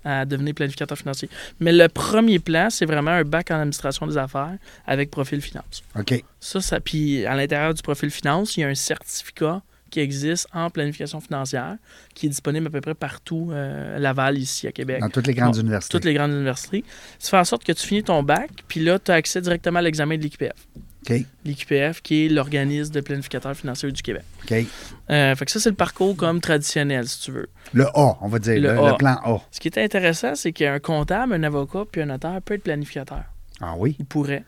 à devenir planificateur financier. Mais le premier plan, c'est vraiment un bac en administration des affaires avec profil finance. OK. Ça, ça puis à l'intérieur du profil finance, il y a un certificat qui existe en planification financière qui est disponible à peu près partout euh, à Laval, ici à Québec Dans toutes les grandes Bon, universités. toutes les grandes universités. Ça fait en sorte que tu finis ton bac, puis là, tu as accès directement à l'examen de l'IQPF. OK. L'IQPF, qui est l'organisme de planificateur financier du Québec. OK. Euh, fait que ça, c'est le parcours comme traditionnel, si tu veux. Le A, on va dire. Le Le, A. le plan A. Ce qui est intéressant, c'est qu'un comptable, un avocat, puis un notaire peut être planificateur. Ah oui. Il pourrait.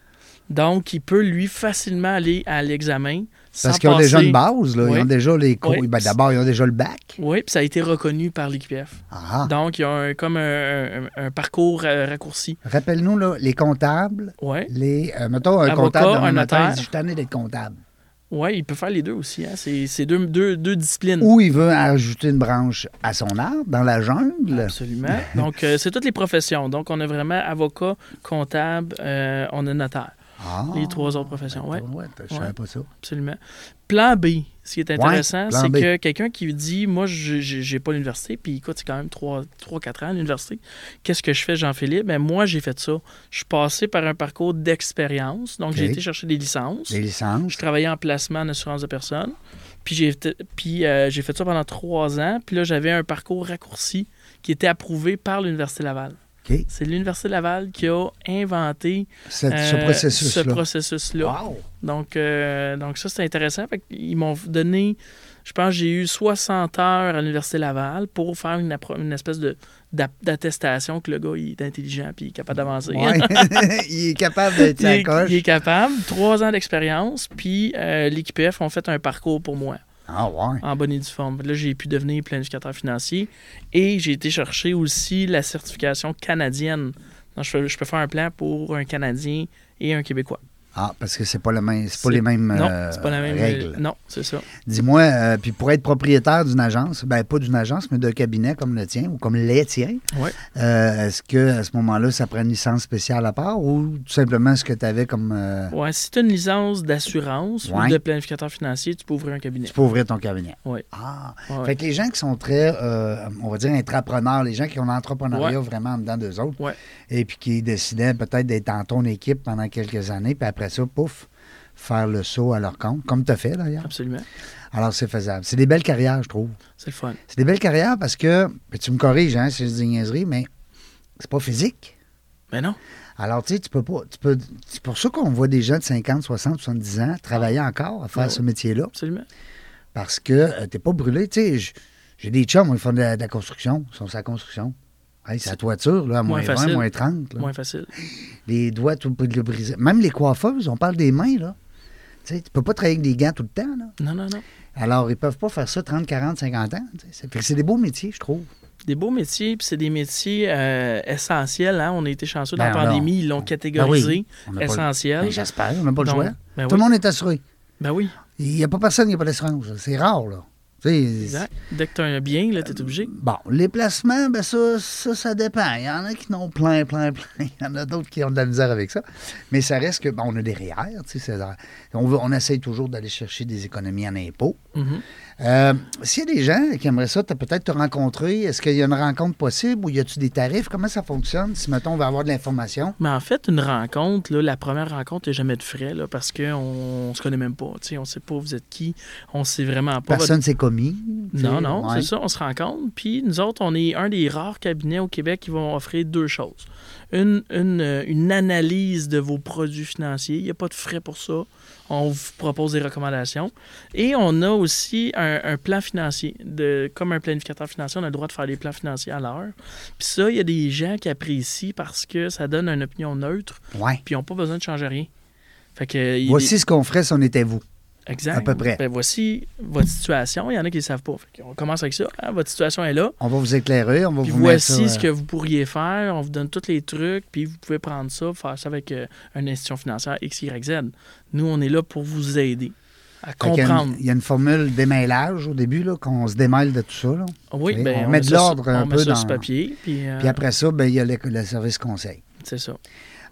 Donc, il peut, lui, facilement aller à l'examen Parce qu'ils ont déjà une base, là. Oui. Ils ont déjà les cours. Oui. Ben, D'abord, ils ont déjà le bac. Oui, puis ça a été reconnu par l'IQPF. Ah. Donc, il y a un, comme un, un- un parcours euh, raccourci. Rappelle-nous, là, les comptables, Oui, les. euh, mettons, un Avocat, comptable, un notaire, je suis tanné d'être comptable. ouais, il peut faire les deux aussi. Hein. C'est c'est deux, deux, deux disciplines. Ou il veut ajouter une branche à son arbre, dans la jungle. Absolument. Donc, euh, c'est toutes les professions. Donc, on a vraiment avocat, comptable, euh, on a notaire. Ah. Les trois autres professions, ouais. Ouais, je savais Ouais. pas ça. Absolument. Plan B, ce qui est intéressant, c'est que quelqu'un qui dit Moi, je j'ai pas l'université, puis écoute, c'est quand même 3-4 ans à l'université. Qu'est-ce que je fais, Jean-Philippe? Ben, Moi, j'ai fait ça. Je suis passé par un parcours d'expérience. Donc, j'ai été chercher des licences. Les licences. Je travaillais en placement en assurance de personnes. Puis j'ai fait- puis, euh, j'ai fait ça pendant trois ans. Puis là, j'avais un parcours raccourci qui était approuvé par l'Université Laval. C'est l'Université Laval qui a inventé Cette- ce euh, ce processus-là. Wow. Donc, euh, donc ça, c'est intéressant. Fait Ils m'ont donné, je pense, j'ai eu 60 heures à l'Université Laval pour faire une, espèce de d'a- d'attestation que le gars il est intelligent puis il est capable d'avancer. Ouais. il est capable d'être il, est, il est capable. Trois ans d'expérience. Puis euh, l'IQPF ont fait un parcours pour moi Ah ouais. en bonne et due forme. Là, j'ai pu devenir planificateur financier et j'ai été chercher aussi la certification canadienne. Donc, je, peux, je peux faire un plan pour un Canadien et un Québécois. Ah, parce que c'est pas le même, c'est pas les mêmes non, euh, c'est pas la même règles. Non, c'est ça. Dis-moi, euh, puis pour être propriétaire d'une agence, ben pas d'une agence, mais d'un cabinet comme le tien ou comme les tiens, Ouais. euh, est-ce que à ce moment-là, ça prend une licence spéciale à part ou tout simplement ce que tu avais comme. Ouais, si tu as une licence d'assurance Ouais. ou de planificateur financier, tu peux ouvrir un cabinet. tu peux ouvrir ton cabinet? Oui. Ah. Ouais. Fait que les gens qui sont très, on va dire, intrapreneurs, les gens qui ont l'entrepreneuriat vraiment en dedans d'eux autres, et puis qui décidaient peut-être d'être en ton équipe pendant quelques années, puis après ça, pouf, faire le saut à leur compte, comme tu as fait d'ailleurs. Absolument. Alors, c'est faisable. C'est des belles carrières, je trouve. C'est le fun. C'est des belles carrières parce que, puis tu me corriges, hein, si je dis niaiserie, mais c'est pas physique. Mais non. Alors, tu sais, tu peux pas. Tu peux, c'est pour ça qu'on voit des gens de 50, 60, 70 ans travailler encore à faire Ouais, ce métier-là. Absolument. Parce que tu t'es pas brûlé. Tu sais, j'ai des chums, ils font de la, de la construction. Ils sont sur la construction. Hey, c'est la toiture, là, à moins, Moins 20, facile. moins 30. là. Moins facile. Les doigts tout le brisés. Même les coiffeuses, on parle des mains, là. Tu sais, tu peux pas travailler avec des gants tout le temps, là. Non, non, non. Alors, ils peuvent pas faire ça 30, 40, 50 ans. tu sais. C'est- des beaux métiers, je trouve. Des beaux métiers, puis c'est des métiers euh, essentiels. Hein? On a été chanceux dans Ben, la pandémie, ils l'ont Ben catégorisé. oui. On n'a pas le- essentiel. Ben, J'espère, on n'a pas le Donc, choix. ben Tout oui. le monde est assuré. Ben oui, Il n'y a pas personne qui n'a pas d'assurance. C'est rare, là. Exact. Dès que tu as un bien, là, tu es obligé. Bon, les placements, ben ça, ça, ça dépend. Il y en a qui n'ont plein, plein, plein. Il y en a d'autres qui ont de la misère avec ça. Mais ça reste que, bon, on a des REER, tu sais. On, veut- on essaye toujours d'aller chercher des économies en impôts. Mhm. Euh, S'il y a des gens qui aimeraient ça, peut-être te rencontrer, est-ce qu'il y a une rencontre possible ou y a-tu des tarifs? Comment ça fonctionne si, mettons, on veut avoir de l'information? Mais en fait, une rencontre, là, la première rencontre, il n'y a jamais de frais là, parce qu'on ne se connaît même pas. On ne sait pas vous êtes qui. On ne sait vraiment pas. votre- Personne s'est commis. Non, non, ouais. c'est ça, on se rencontre. Puis nous autres, on est un des rares cabinets au Québec qui vont offrir deux choses. Une, une, euh, une analyse de vos produits financiers. Il n'y a pas de frais pour ça. On vous propose des recommandations. Et on a aussi un, un plan financier. De, comme un planificateur financier, on a le droit de faire des plans financiers à l'heure. Puis ça, il y a des gens qui apprécient parce que ça donne une opinion neutre. Ouais. Puis ils n'ont pas besoin de changer rien. Fait que, Voici ce qu'on ferait si on était vous. Exact. À peu près. Ben, voici votre situation. Il y en a qui ne savent pas. On commence avec ça. Ah, votre situation est là. On va vous éclairer, on va Puis vous mettre voici ça, ce que vous pourriez faire. On vous donne tous les trucs. Puis vous pouvez prendre ça, faire ça avec euh, une institution financière X, Y, Z. Nous, on est là pour vous aider à y une- comprendre. Il y, a une formule démêlage au début, là, qu'on se démêle de tout ça. là. Oui, ben, on met de l'ordre un on peu met ça dans- sur papier. Puis, euh, Puis après ça, ben, il y a le, le service conseil. c'est ça.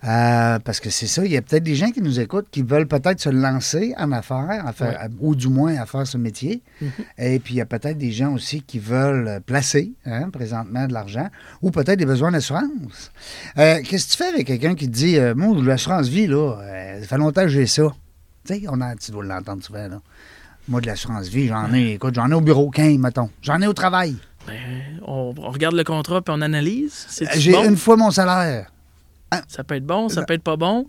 Euh, parce que c'est ça, il y a peut-être des gens qui nous écoutent qui veulent peut-être se lancer en affaires, à faire- ou du moins à faire ce métier. Mhm. Et puis il y a peut-être des gens aussi qui veulent placer hein, présentement de l'argent ou peut-être des besoins d'assurance. Euh, Qu'est-ce que tu fais avec quelqu'un qui te dit euh, Moi, l'assurance vie, là, euh, ça fait longtemps que j'ai ça. Tu sais, on a, tu dois l'entendre souvent, là. Moi, de l'assurance vie, j'en ai, écoute, j'en ai au bureau 15, mettons. J'en ai au travail. Ben, on, on regarde le contrat puis on analyse. J'ai bon? une fois mon salaire. Ça peut être bon, ça peut être pas bon.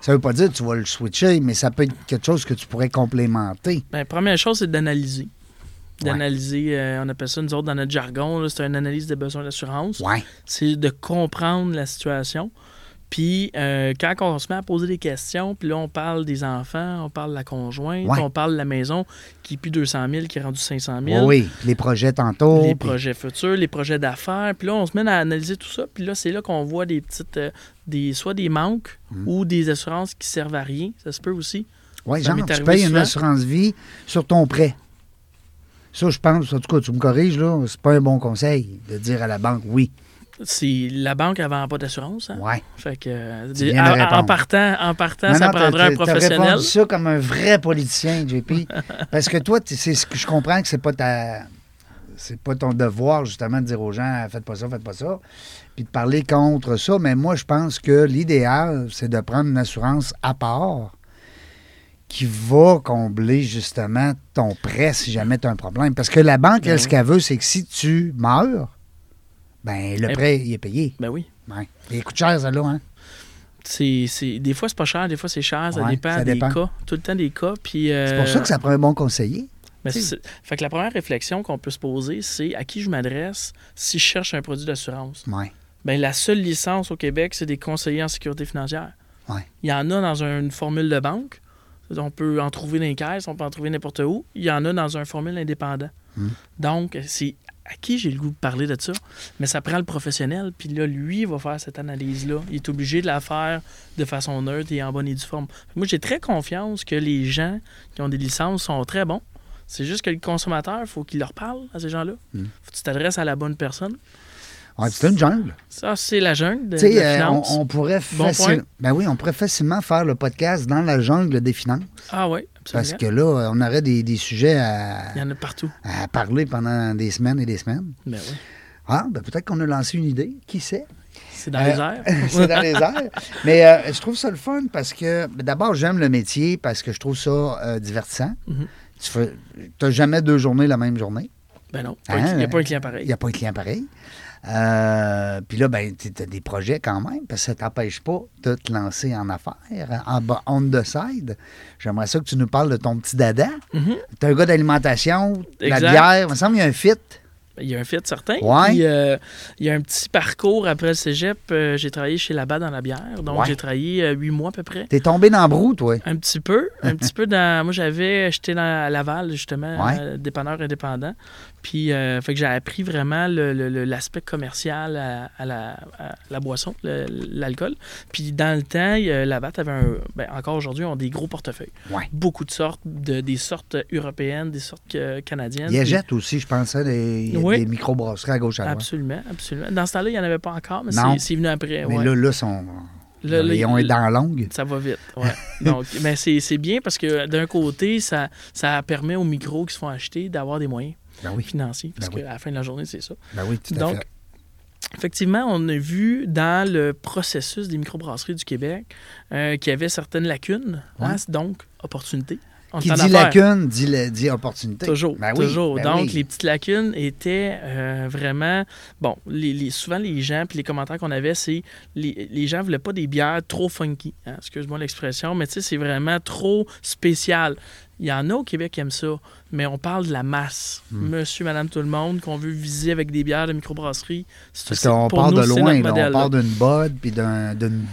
Ça veut pas dire que tu vas le switcher, mais ça peut être quelque chose que tu pourrais complémenter. Ben, première chose, c'est d'analyser. Ouais. D'analyser, euh, on appelle ça, nous autres, dans notre jargon, c'est une analyse des besoins d'assurance. Ouais. C'est de comprendre la situation. Puis, euh, quand on se met à poser des questions, puis là, on parle des enfants, on parle de la conjointe, Ouais. on parle de la maison qui est plus 200 000, qui est rendue 500 Oui, 000. oui. Les projets tantôt. les puis- projets futurs, les projets d'affaires. Puis là, on se met à analyser tout ça. Puis là, c'est là qu'on voit des petites, euh, des, soit des manques Mm. ou des assurances qui servent à rien. Ça se peut aussi. Ça genre, tu payes une souvent. assurance vie sur ton prêt. Ça, je pense, en tout cas, tu me corriges, là, c'est pas un bon conseil de dire à la banque oui. C'est la banque, vend pas d'assurance. Hein? Ouais. Fait que, Tu en- partant, en partant Non, ça non, prendrait un professionnel. répondu ça comme un vrai politicien, JP. parce que toi, tu- c'est ce que je comprends que c'est pas ta. C'est pas ton devoir, justement, de dire aux gens faites pas ça, faites pas ça, puis de parler contre ça. Mais moi, je pense que l'idéal, c'est de prendre une assurance à part qui va combler, justement, ton prêt si jamais tu as un problème. Parce que la banque, Ben elle, oui. ce qu'elle veut, c'est que si tu meurs, ben le Eh- prêt, il est payé. Ben oui. Ouais. Il coûte cher, ça, là, hein? C'est, c'est- des fois, c'est pas cher, des fois, c'est cher. Ça Ouais, dépend ça des cas. Tout le temps des cas. Puis, C'est pour ça que ça prend un bon conseiller. Mais c'est- fait que la première réflexion qu'on peut se poser, c'est à qui je m'adresse si je cherche un produit d'assurance? Ouais. Ben, la seule licence au Québec, c'est des conseillers en sécurité financière. Ouais. Il y en a dans une formule de banque. On peut en trouver dans les caisses, on peut en trouver n'importe où. Il y en a dans un formule indépendant. Hmm. Donc, c'est à qui j'ai le goût de parler de ça? Mais ça prend le professionnel, puis là, lui, il va faire cette analyse-là. Il est obligé de la faire de façon neutre et en bonne et due forme. Moi, j'ai très confiance que les gens qui ont des licences sont très bons. C'est juste que le consommateur, il faut qu'il leur parle à ces gens-là. Hmm. faut que tu t'adresses à la bonne personne. Ouais, c'est une jungle. Ça, c'est la jungle de, de la euh, finance. on, on pourrait Bon facile- point. ben oui, on pourrait facilement faire le podcast dans la jungle des finances. Ah oui, absolument. Parce que là, on aurait des, des sujets à, Il y en a partout. à parler pendant des semaines et des semaines. Ben oui. Ah, ben peut-être qu'on a lancé une idée, qui sait? C'est dans Euh, les airs. c'est dans les airs. Mais euh, je trouve ça le fun parce que, d'abord, j'aime le métier parce que je trouve ça euh, divertissant. Mhm. Tu n'as jamais deux journées la même journée? Ben non, Hein, il n'y a pas un client Il pareil. n'y a pas de client pareil. Euh, Puis là, ben, tu as des projets quand même, parce que ça ne t'empêche pas de te lancer en affaires, en bas- on the side. J'aimerais ça que tu nous parles de ton petit dada. Mhm. Tu es un gars d'alimentation, la bière. Il me semble qu'il y a un fit. Il y a un fit certain. Ouais. Puis, euh, il y a un petit parcours après le cégep. euh, j'ai travaillé chez Labat dans la bière. Donc, Ouais. j'ai travaillé euh, huit mois à peu près. Tu es tombé dans le brou, toi. Un petit peu. Un petit peu dans. Moi, j'avais. J'étais dans à Laval, justement, Ouais. dépanneur indépendant. Puis, euh, fait que j'ai appris vraiment l'aspect commercial à, à la, à la boisson, l'alcool. Puis, dans le temps, il y a- Labatt avait un. Ben, encore aujourd'hui, ont des gros portefeuilles. Ouais. Beaucoup de sortes, de, des sortes européennes, des sortes canadiennes. Il y a Puis- Jette aussi, je pensais, des, Oui. des microbrasseries à gauche à droite. Absolument, absolument. Dans ce temps-là, il n'y en avait pas encore, mais c'est- venu après. Mais ouais. là, là, son, Là, là, est dans la longue. Ça va vite. Ouais. Donc, mais c'est c'est bien parce que d'un côté, ça, ça permet aux micros qui se font acheter d'avoir des moyens Ben oui, financiers. Parce Ben oui. qu'à la fin de la journée, c'est ça. ben oui, tout à Donc, fait. Effectivement, on a vu dans le processus des microbrasseries du Québec euh, qu'il y avait certaines lacunes. Ouais. hein, donc, opportunités. Qui dit lacune, dit, dit opportunité. Toujours, Ben oui, toujours. ben Donc, oui. les petites lacunes étaient euh, vraiment... Bon, les, les- souvent, les gens, puis les commentaires qu'on avait, c'est les, les gens voulaient pas des bières trop funky. hein, Excuse-moi l'expression, mais tu sais, c'est vraiment trop spécial. Il y en a au Québec qui aiment ça, mais on parle de la masse. Hmm. Monsieur, madame, tout le monde, qu'on veut viser avec des bières de microbrasserie. C'est- Parce qu'on part de loin, là. on part d'une Bud, puis d'un- d'une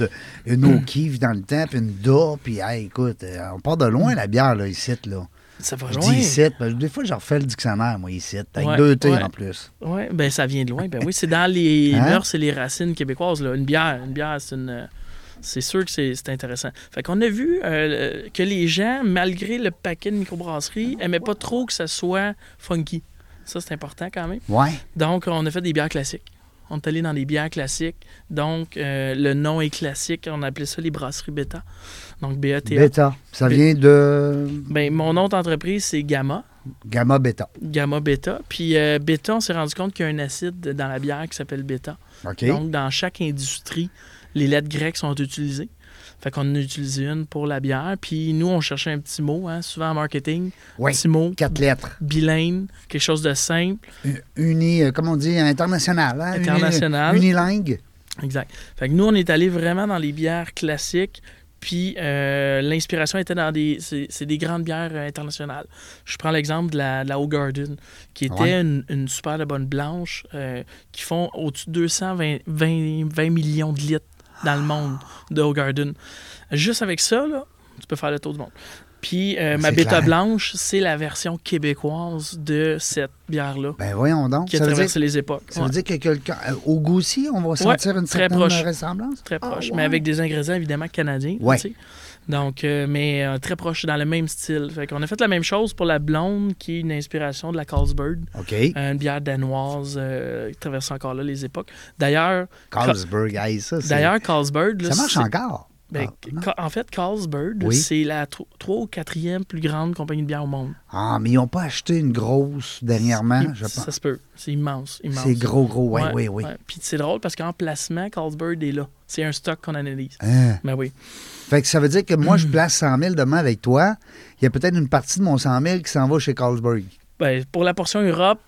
une O'Keeffe dans le temps, puis une Da, puis hey, écoute, euh, on part de loin la bière, là, ici, là. Ça va Je loin. dis ici, des fois, je refais le dictionnaire, moi, ici, avec Ouais, deux T ouais. en plus. Oui, ben ça vient de loin. Ben oui, c'est dans les Hein? mœurs et les racines québécoises. Là. Une bière, une bière, c'est une. C'est sûr que c'est intéressant. Fait qu'on a vu euh, que les gens, malgré le paquet de microbrasserie, aimaient pas trop que ça soit funky. Ça, c'est important quand même. Ouais. Donc, on a fait des bières classiques. On est allé dans des bières classiques. Donc, euh, le nom est classique. On appelait ça les brasseries bêta. Donc, BETA. Beta. Ça Bé- vient de Ben, mon nom d'entreprise, c'est Gamma. Gamma Beta. Gamma bêta. Puis, euh, bêta, on s'est rendu compte qu'il y a un acide dans la bière qui s'appelle bêta. OK? Donc, dans chaque industrie, les lettres grecques sont utilisées. Fait qu'on en a utilisé une pour la bière. Puis nous, on cherchait un petit mot, hein, souvent en marketing. Oui. Petit mot, Quatre lettres. bilingue, quelque chose de simple. Uni, euh, comment on dit, international. Hein? Uni- International. Unilingue. Exact. Fait que nous, on est allé vraiment dans les bières classiques. Puis euh, l'inspiration était dans des. C'est des grandes bières euh, internationales. Je prends l'exemple de la, de la Garden, qui était Ouais. une, une super de bonne blanche, euh, qui font au-dessus de 220 20, 20 millions de litres dans le monde de Garden. Juste avec ça, là, tu peux faire le tour du monde. Puis euh, ma bêta clair. blanche, c'est la version québécoise de cette bière-là, Ben voyons donc. qui a Ça veut, dire, traversé les époques. ça Ouais. veut dire que quelqu'un. euh, Au goût aussi, on va sentir une très certaine proche. ressemblance? Très proche, Ah, mais avec des ingrédients évidemment canadiens. Ouais. tu sais. Donc, euh, mais euh, très proche, dans le même style. Fait qu'on a fait la même chose pour la blonde, qui est une inspiration de la Carlsberg, OK. une bière danoise euh, qui traverse encore là les époques. D'ailleurs, Carlsberg, hey, ça, d'ailleurs Carlsberg, là, ça marche encore. ben, Ah, en fait, Carlsberg, Oui. c'est la 3 ou 4e plus grande compagnie de bière au monde. Ah, mais ils n'ont pas acheté une grosse dernièrement, je pense. Ça se peut. C'est immense, immense. C'est gros, gros, oui, oui, oui. Puis c'est drôle parce qu'en placement, Carlsberg est là. C'est un stock qu'on analyse. Hein? Mais oui. Fait que ça veut dire que moi, je Mm. place 100 000 demain avec toi. Il y a peut-être une partie de mon 100 000 qui s'en va chez Carlsberg. Ben, pour la portion Europe,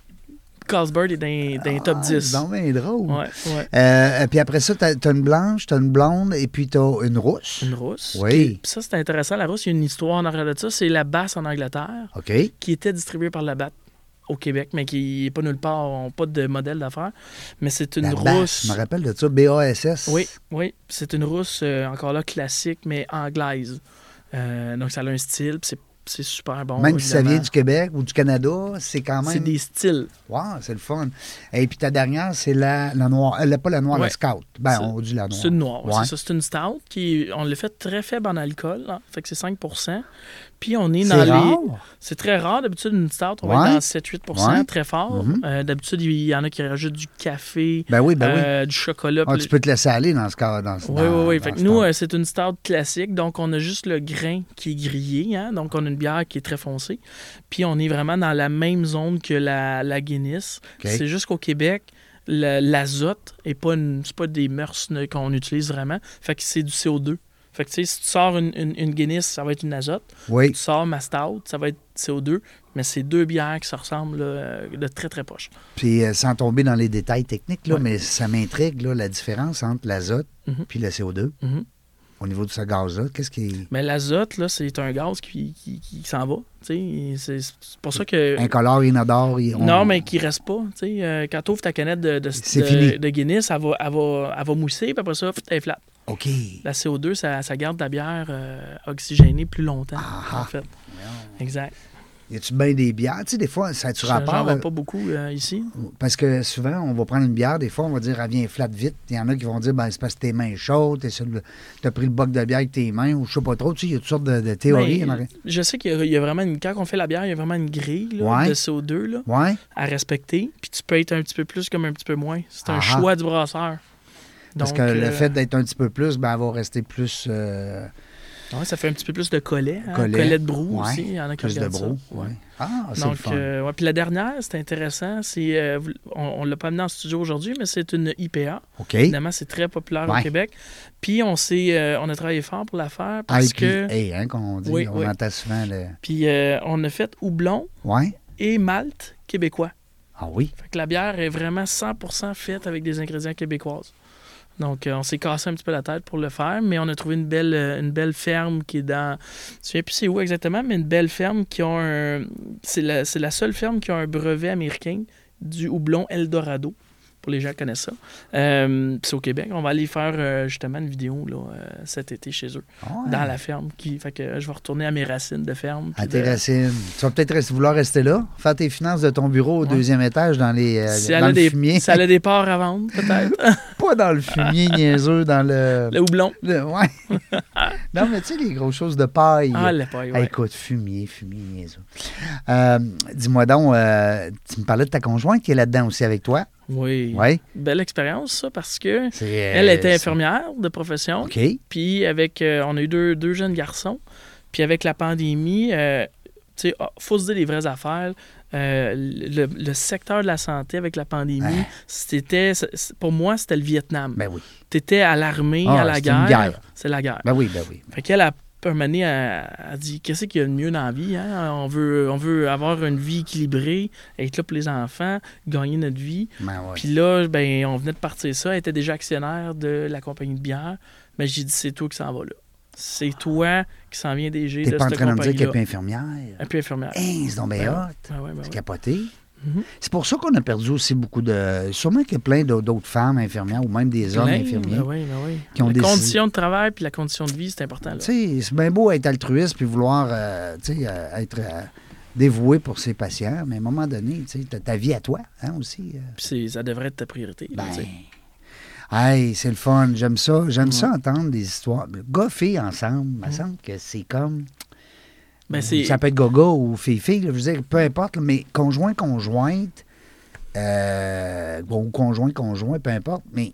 Carlsberg est dans, dans les top 10. C'est donc bien drôle. Ouais, ouais. Euh, puis après ça, tu as, une blanche, tu as une blonde et puis tu as une rousse. Une rousse. Oui. Qui- puis ça, c'est intéressant. La rousse, il y a une histoire en arrière de ça. C'est la basse en Angleterre OK. qui était distribuée par la BAT au Québec, mais qui n'est pas nulle part, on pas de modèle d'affaires. Mais c'est une La basse, rousse. je me rappelle de ça, B-A-S-S. Oui, oui. C'est une rousse, euh, encore là, classique, mais anglaise. Euh, donc, ça a un style, puis c'est, c'est super bon. Même si ça vient du Québec ou du Canada, c'est quand même. C'est des styles. Wow, c'est le fun. Et puis ta dernière, c'est la, la noire. Elle n'est pas la noire, la scout. Ben, on dit la noire. C'est une noire, Ouais. c'est ça. C'est une stout qui, on l'a fait très faible en alcool, là. fait que c'est 5 Puis on est C'est dans les. C'est très rare. D'habitude, une stout, on Ouais. va être dans 7-8 Ouais. très fort. Mhm. Euh, D'habitude, il y en a qui rajoutent du café, Ben oui, ben oui. euh, du chocolat. Ah, tu peux te laisser aller dans ce cas. Dans, Oui, dans- oui, oui. Fait que nous, euh, c'est une stout classique. Donc, on a juste le grain qui est grillé. Hein? Donc, on a une bière qui est très foncée. Puis, on est vraiment dans la même zone que la, la Guinness. C'est juste qu'au Québec, l'azote n'est pas, une- c'est pas des mœurs qu'on utilise vraiment. Fait que c'est du CO2. Fait que, tu sais, si tu sors une, une- une Guinness, ça va être une azote. Oui. Tu sors ma stout, ça va être CO2. Mais c'est deux bières qui se ressemblent là, de très, très proches. Puis euh, sans tomber dans les détails techniques, là, Ouais. mais ça m'intrigue, là, la différence entre l'azote Mhm. puis le CO2 Mhm. au niveau de ce gaz-là. Qu'est-ce qui est Mais l'azote, là, c'est un gaz qui, qui, qui s'en va. tu sais. C'est pour ça que. incolore, inodore? il- on- Non, mais qui reste pas. tu sais. Euh, quand tu ouvres ta canette de, de, de- Guinness, elle va, elle, va, elle va mousser, puis après ça, elle est flat. OK. La CO2, ça, ça garde ta bière euh, oxygénée plus longtemps, Ah. en fait. Exact. Y a-tu bien des bières? Tu sais, des fois, ça J'en rapport? euh, pas beaucoup euh, ici. Parce que souvent, on va prendre une bière, des fois, on va dire, elle vient flat vite. Il y en a qui vont dire, ben, c'est parce que tes mains chaudes, t'as pris le boc de bière avec tes mains, ou je sais pas trop. Tu sais, il y a toutes sortes de, de théories. Mais, en arrière. je sais qu'il y, a- il y a vraiment une. Quand on fait la bière, il y a vraiment une grille là, Ouais. de CO2 là, Ouais. à respecter. Puis tu peux être un petit peu plus comme un petit peu moins. C'est un Ah. choix du brasseur. Parce Donc, que le euh, fait d'être un petit peu plus, ben, elle va rester plus. euh, ouais, ça fait un petit peu plus de collet. hein, Collet. collet de brou Ouais. aussi. Il y en a qui plus de brou. Ouais. Ah, c'est le Donc, fun. euh. Puis la dernière, c'est intéressant. C'est, euh, on ne l'a pas amené en studio aujourd'hui, mais c'est une IPA. OK. Évidemment, c'est très populaire au Québec. Puis on, s'est, euh, on a travaillé fort pour la faire parce que. Hein, comme on dit. Oui, on oui. entend souvent le. Puis on a fait houblon Ouais. et malt québécois. Ah oui. Fait que la bière est vraiment 100% faite avec des ingrédients québécoises. Donc, euh, on s'est cassé un petit peu la tête pour le faire, mais on a trouvé une belle, euh, une belle ferme qui est dans. Je ne sais plus c'est où exactement, mais une belle ferme qui a un. C'est la, la seule ferme qui a un brevet américain du houblon Eldorado. Pour les gens qui connaissent ça. Euh, c'est au Québec. On va aller faire justement une vidéo là, cet été chez eux, ouais. dans la ferme. Qui, fait que je vais retourner à mes racines de ferme. À tes de- racines. Tu vas peut-être vouloir rester là, faire tes finances de ton bureau au Ouais. deuxième étage dans, les, Si dans le des, fumier. si elle a des parts à vendre, peut-être. Pas dans le fumier niaiseux, dans le. le houblon. le- ouais. non, mais tu sais, les grosses choses de paille. Ah, le paille, ouais. écoute, fumier, fumier, niaiseux. Euh, Dis-moi donc, euh, tu me parlais de ta conjointe qui est là-dedans aussi avec toi. Oui. Oui. Belle expérience, ça, parce que elle euh, était c'est- infirmière de profession. OK. Puis avec, euh, on a eu deux, deux jeunes garçons. Puis avec la pandémie, euh, tu sais, ah, faut se dire les vraies affaires. Euh, le, le secteur de la santé avec la pandémie, Ouais. c'était, pour moi, c'était le Vietnam. Ben oui. Tu étais à l'armée, Ah, à la c'était guerre. C'est la guerre. Ben oui, ben oui. Fait qu'elle a donné, elle a dit Qu'est-ce qu'il y a de mieux dans la vie hein? on, veut, on veut avoir une vie équilibrée, être là pour les enfants, gagner notre vie. Ben ouais. Puis là, ben, on venait de partir ça. Elle était déjà actionnaire de la compagnie de bière. Mais j'ai dit C'est toi qui s'en va là. C'est toi qui s'en viens DG T'es de pas en cette train de me dire qu'elle compagnie-là. est pas infirmière. Un peu infirmière. Hein, c'est donc bien Ben hot. Ah ouais, ben C'est ouais. capoté. Mhm. C'est pour ça qu'on a perdu aussi beaucoup de. Sûrement qu'il y a plein d'au- d'autres femmes infirmières ou même des hommes Plein, infirmiers. ben oui, ben oui. qui ont la décidé- condition de travail puis la condition de vie, c'est important. Là. C'est bien beau être altruiste puis vouloir euh, euh, être euh, dévoué pour ses patients, mais à un moment donné, tu as ta vie à toi hein, aussi. euh. Puis c'est- ça devrait être ta priorité. là, Ben. Hey, c'est le fun. J'aime ça. J'aime Ouais. ça entendre des histoires. Gars, filles ensemble, il me semble que c'est comme. Ben, c'est- Ça peut être gaga ou fille-fille, je veux dire, peu importe, là, mais conjoint-conjointe, euh, ou conjoint-conjoint, peu importe, mais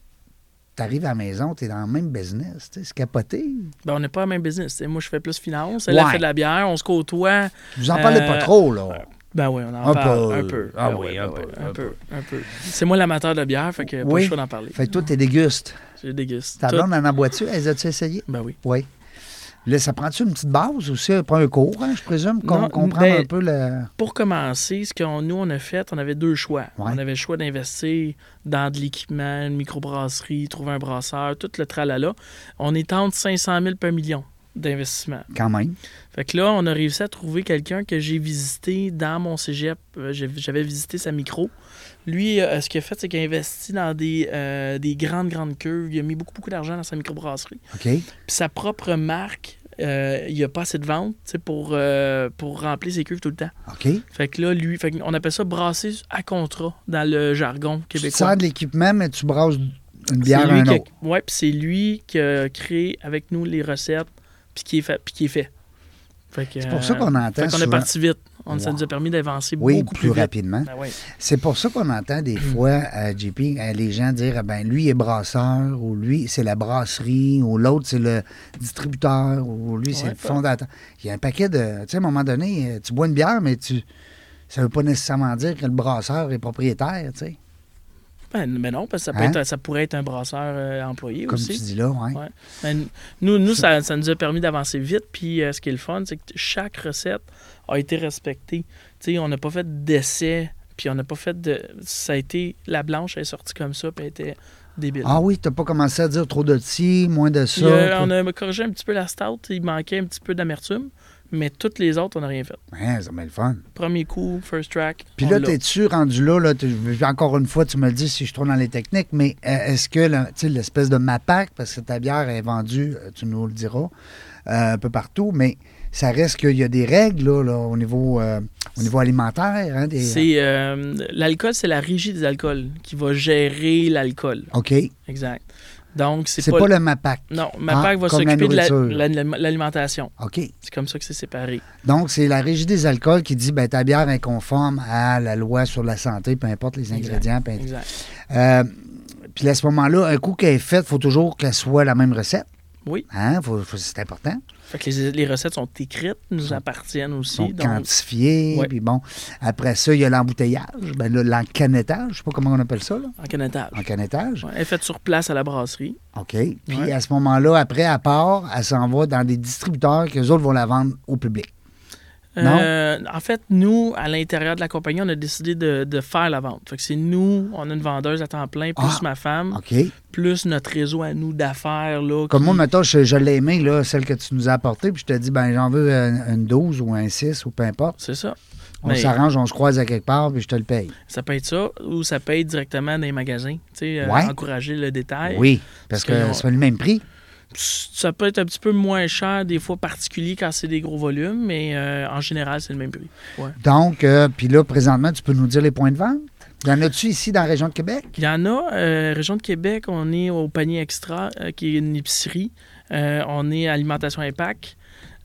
t'arrives à la maison, t'es dans le même business, tu sais, c'est capoté. Ben, on n'est pas le même business. tu sais. Moi, je fais plus finance. Elle, Ouais. elle fait de la bière. On se côtoie. Vous en parlez pas Euh, trop, là. Ben oui, on en Un parle peu. un peu. Ah Ben oui, ouais, un ben peu, un peu. Un peu. C'est moi l'amateur de bière, fait que pas Oui. le choix d'en parler. Fait que toi, t'es déguste. Je déguste. Ta blonde, elle en boit-tu? Elle a-tu essayé? Ben oui. Oui. Là, ça prend-tu une petite base aussi? Prend un cours, hein, je présume, qu'on comprend ben, un peu le... Pour commencer, ce que nous, on a fait, on avait deux choix. Ouais. On avait le choix d'investir dans de l'équipement, une microbrasserie, trouver un brasseur, tout le tralala. On est entre 500 000 par million d'investissement. quand même. Fait que là, on a réussi à trouver quelqu'un que j'ai visité dans mon cégep. Euh, J'avais visité sa micro. Lui, euh, ce qu'il a fait, c'est qu'il a investi dans des, euh, des grandes, grandes cuves. Il a mis beaucoup, beaucoup d'argent dans sa microbrasserie. OK? Puis sa propre marque, euh, il n'y a pas assez de ventes tu pour, euh, pour remplir ses cuves tout le temps. OK? Fait que là, lui, fait on appelle ça brasser à contrat dans le jargon Tu québécois. sers de l'équipement, mais tu brasses une bière à un autre. ouais, puis c'est lui qui a créé avec nous les recettes, puis qui est fait. Puis qui est fait. Fait que, C'est pour ça euh, qu'on entend Fait qu'on est parti vite. On, Ça nous a permis d'avancer Oui, beaucoup plus, plus, vite. rapidement. Ben. C'est pour ça qu'on entend des fois, euh, JP, euh, les gens dire ah ben lui est brasseur, ou lui c'est la brasserie, ou l'autre c'est le distributeur, ou lui c'est Ouais, le fondateur. Il y a un paquet de. Tu sais, à un moment donné, tu bois une bière, mais tu. Ça veut pas nécessairement dire que le brasseur est propriétaire, tu sais. Ben, mais non, parce que ça, peut Hein? être- ça pourrait être un brasseur euh, employé Comme aussi. tu dis là, ouais. Ouais. Ben, nous, nous ça, ça nous a permis d'avancer vite. Puis euh, ce qui est le fun, c'est que chaque recette a été respectée. Tu sais, on n'a pas fait d'essai, puis on n'a pas fait de. Ça a été. La blanche, elle est sortie comme ça, puis elle était débile. Ah oui, t'as pas commencé à dire trop de ci, moins de ça. Puis- on a corrigé un petit peu la stout, il manquait un petit peu d'amertume, mais toutes les autres, on n'a rien fait. Ouais, c'est bien le fun. Premier coup, first track. Puis là, t'es-tu rendu là, là encore une fois, tu me le dis si je trouve dans les techniques, mais euh, est-ce que l'espèce de MAPAC, parce que ta bière est vendue, euh, tu nous le diras, euh, un peu partout, mais ça reste qu'il y a des règles là, là, au, niveau, euh, au niveau alimentaire. Hein, C'est euh, l'alcool, c'est la régie des alcools qui va gérer l'alcool. OK. Exact. Donc c'est pas, pas, le MAPAC. non, ma Ah, va s'occuper de la- nourriture. la- l'alimentation. OK. C'est comme ça que c'est séparé. Donc, c'est la Régie des alcools qui dit ben, ta bière est conforme à la loi sur la santé, peu importe les Exact. ingrédients. peu importe. Exact. Euh, puis à ce moment-là, un coup qu'elle est faite, il faut toujours qu'elle soit la même recette. Oui. Hein? C'est important. Fait que les, les recettes sont écrites, nous appartiennent aussi. sont donc. Ouais. Puis bon, après ça, il y a l'embouteillage. Ben là, l'encanettage, je sais pas comment on appelle ça, là. en canettage. Encanettage. Ouais, elle est faite sur place à la brasserie. OK. Puis Ouais. à ce moment-là, après, à part, elle s'en va dans des distributeurs que les autres vont la vendre au public. Euh, en fait, nous, à l'intérieur de la compagnie, on a décidé de, de faire la vente. Fait que c'est nous, on a une vendeuse à temps plein, plus Ah. ma femme, plus notre réseau à nous d'affaires. Là, Comme qui- moi, mettons, je, je l'ai aimé, là, celle que tu nous as apportée, puis je te dis, ben j'en veux un- une 12 ou un 6 ou peu importe. C'est ça. On s'arrange, on se croise à quelque part, puis je te le paye. ça peut être ça, ou ça peut être directement dans les magasins. Tu sais, euh, Ouais. encourager le détail. Oui, parce Parce que que- c'est le même prix. Ça peut être un petit peu moins cher, des fois particulier quand c'est des gros volumes, mais euh, en général, c'est le même prix. Ouais. Donc, euh, puis là, présentement, tu peux nous dire les points de vente? Y en a-tu ici dans la région de Québec? Il y en a, euh, région de Québec, on est au panier extra, qui est une épicerie. On est à Alimentation Impact.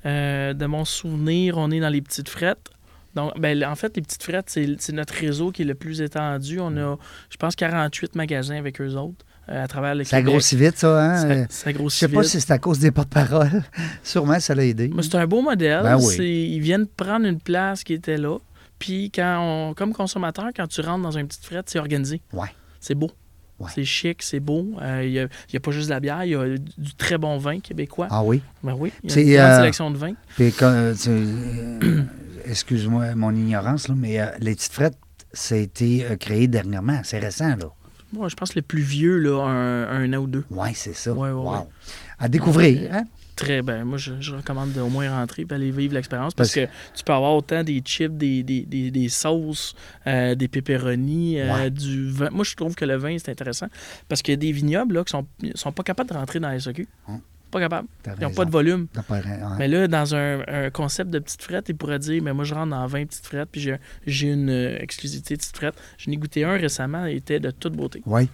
De mon souvenir, on est dans les petites frettes. Donc, ben, en fait, les petites frettes, c'est notre réseau qui est le plus étendu. On a, je pense, 48 magasins avec eux autres à travers le Ça Québec. grossit vite, ça, hein? Ça, Euh, ça Je grossit sais pas vite. si c'est à cause des porte-paroles. Sûrement, ça l'a aidé. Mais c'est un beau modèle. Ben oui. Ils viennent prendre une place qui était là. Puis, quand on, comme consommateur, quand tu rentres dans une petite frette, c'est organisé. Ouais. C'est beau. Ouais. C'est chic, c'est beau. Euh, Il n'y a, pas juste de la bière, il y a du très bon vin québécois. Ah oui? Ben oui, il y a une grande euh, sélection de vins. Euh, euh, excuse-moi mon ignorance, là, mais euh, les petites frettes, ça a été euh, créé dernièrement. C'est récent, là. Moi, je pense le plus vieux, là, un, un an ou deux. Oui, c'est ça. Ouais, ouais, Wow. ouais. À découvrir, hein? Très bien. Moi, je, je recommande d'au moins rentrer et aller vivre l'expérience parce que tu peux avoir autant des chips, des, des, des, des sauces, euh, des pepperonis, euh, Ouais. du vin. Moi, je trouve que le vin, c'est intéressant parce qu'il y a des vignobles là, qui sont, sont pas capables de rentrer dans la SAQ. Hum. Pas. T'as Ils n'ont pas de volume. Pas ouais. Mais là, dans un, un concept de petite frette, ils pourraient dire mais moi, je rentre dans 20 petites frettes puis j'ai j'ai une euh, exclusivité de petite frette. Je n'ai goûté un récemment, il était de toute beauté. Oui.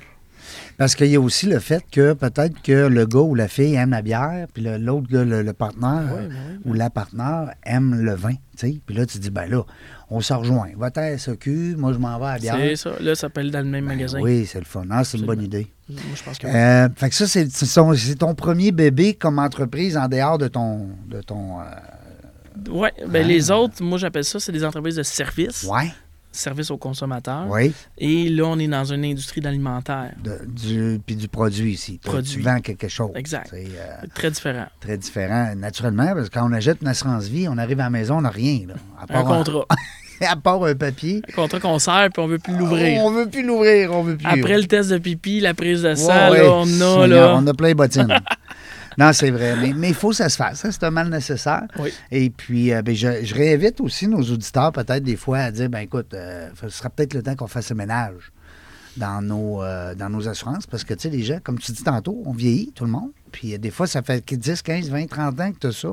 Parce qu'il y a aussi le fait que peut-être que le gars ou la fille aime la bière, puis l'autre gars, le, le partenaire Ouais, ben oui, ou la partenaire aime le vin. Puis là, tu dis, ben là, on se rejoint. Va à SOQ, moi je m'en vais à la bière. C'est ça. Là, ça s'appelle dans le même Ben magasin. oui, c'est le fun. Ah, c'est une bonne idée. Moi, je pense que oui. Euh, fait que ça, c'est ton premier bébé comme entreprise en dehors de ton. De ton euh, Ouais, ben les autres, moi j'appelle ça, c'est des entreprises de services, ouais, services aux consommateurs. oui. Et là, on est dans une industrie d'alimentaire. du, puis du produit ici. Tu- Tu Produit. vends quelque chose. Exact. Euh, Très différent. très différent, naturellement, parce que quand on achète une assurance vie, on arrive à la maison, on n'a rien. Là, à Un part contrat. à part un papier. Un contrat qu'on sert, puis on veut plus l'ouvrir. On veut plus l'ouvrir, on veut plus. Après le test de pipi, la prise de sang, ouais. là, on a, là... On a plein de bottines. non, c'est vrai. Mais il faut que ça se fasse. Ça, c'est un mal nécessaire. Oui. Et puis, euh, ben, je, je réinvite aussi nos auditeurs, peut-être des fois, à dire ben écoute, euh, ce sera peut-être le temps qu'on fasse le ménage dans nos, euh, dans nos assurances. Parce que, tu sais, les gens, comme tu dis tantôt, on vieillit, tout le monde. Puis, euh, des fois, ça fait 10, 15, 20, 30 ans que tu as ça.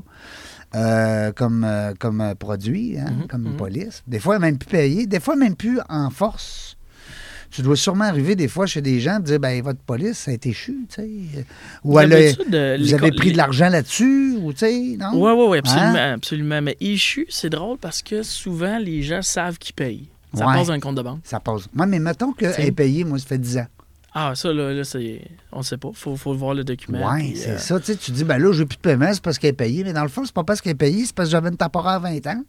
euh, comme, euh, comme produit, hein, Mhm, comme mhm. police. Des fois, même plus payé. Des fois, même plus en force. Tu dois sûrement arriver des fois chez des gens et dire ben votre police, ça a été chu, tu sais. Ou elle a- de vous avez pris de l'argent là-dessus, ou tu sais, non? Oui, oui, oui, absolument, Hein? absolument. Mais échu, c'est drôle parce que souvent, les gens savent qu'ils payent. Ça Ouais. passe dans un compte de banque. Ça passe. Moi, mais mettons qu'elle est payée, moi, ça fait 10 ans. Ah, ça, là, là c'est... On ne sait pas. Il faut, faut voir le document. Oui, c'est euh, ça. Tu sais, tu dis, ben là, j'ai plus de paiement, c'est parce qu'elle est payée. Mais dans le fond, c'est pas parce qu'elle est payée, c'est parce que j'avais une temporaire à 20 ans.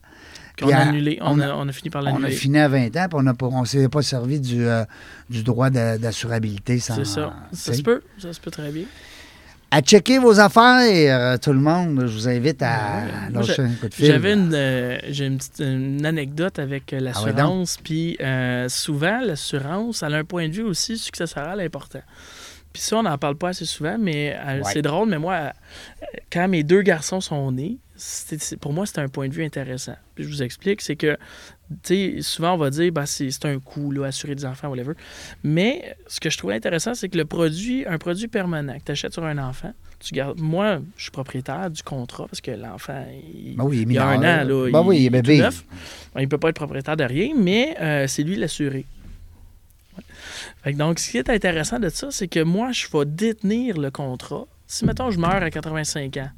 Qu'on a annulé. On, on a, on a fini par On a l'annuler. fini à 20 ans, puis on ne on s'est pas servi du, euh, du droit d'assurabilité. sans- C'est ça. Ça se peut. Ça se peut très bien. À checker vos affaires, euh, tout le monde. Je vous invite à lâcher un coup de fil. J'avais une, euh, j'ai une, petite, une anecdote avec euh, Ah ouais, l'assurance. Puis euh, souvent, l'assurance, elle a un point de vue aussi successoral important. Puis ça, on n'en parle pas assez souvent, mais Ouais. c'est drôle. Mais moi, quand mes deux garçons sont nés, c'est- c'est- pour moi, c'était un point de vue intéressant. Puis je vous explique, c'est que, souvent, on va dire, ben, c'est un coût, là, assurer des enfants, whatever. Mais ce que je trouvais intéressant, c'est que le produit, un produit permanent que tu achètes sur un enfant, tu gardes. Moi, je suis propriétaire du contrat parce que l'enfant, il, Ben oui, il est il y a un an, là. Ben oui, il est tout bébé. neuf. Bon, il ne peut pas être propriétaire de rien, mais euh, c'est lui l'assuré. Ouais. Fait que donc, ce qui est intéressant de ça, c'est que moi, je vais détenir le contrat. Si, mettons, je meurs à 85 ans,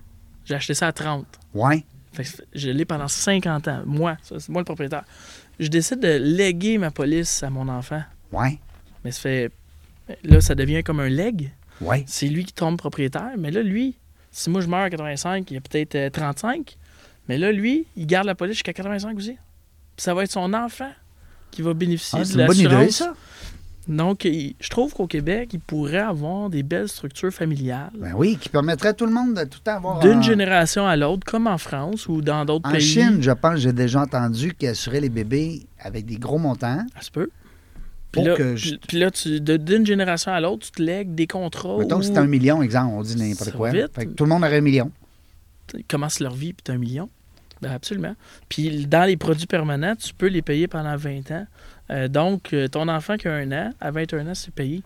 j'ai acheté ça à 30. Ouais. Fait que je l'ai pendant 50 ans. Moi, c'est moi le propriétaire. Je décide de léguer ma police à mon enfant. Ouais. Mais ça fait. Là, ça devient comme un leg. Ouais. C'est lui qui tombe propriétaire. Mais là, lui, si moi je meurs à 85, il y a peut-être euh, 35. Mais là, lui, il garde la police jusqu'à 85 aussi. Puis ça va être son enfant qui va bénéficier Ah, de c'est une bonne l'assurance. idée, ça. Donc, je trouve qu'au Québec, il pourrait avoir des belles structures familiales. Ben oui, qui permettrait à tout le monde de tout avoir. D'une un- génération à l'autre, comme en France ou dans d'autres En pays. Chine, je pense, j'ai déjà entendu qu'ils assuraient les bébés avec des gros montants. Ça se peut. Puis là, je- puis- là, tu- d'une génération à l'autre, tu te lègues des contrats. Mettons que où c'était un million, exemple, on dit n'importe quoi. Fait que tout le monde aurait un million. ils commencent leur vie, puis tu un million? Ben, absolument. Puis dans les produits permanents, tu peux les payer pendant 20 ans. Euh, donc, euh, ton enfant qui a un an, à 21 ans, c'est payé.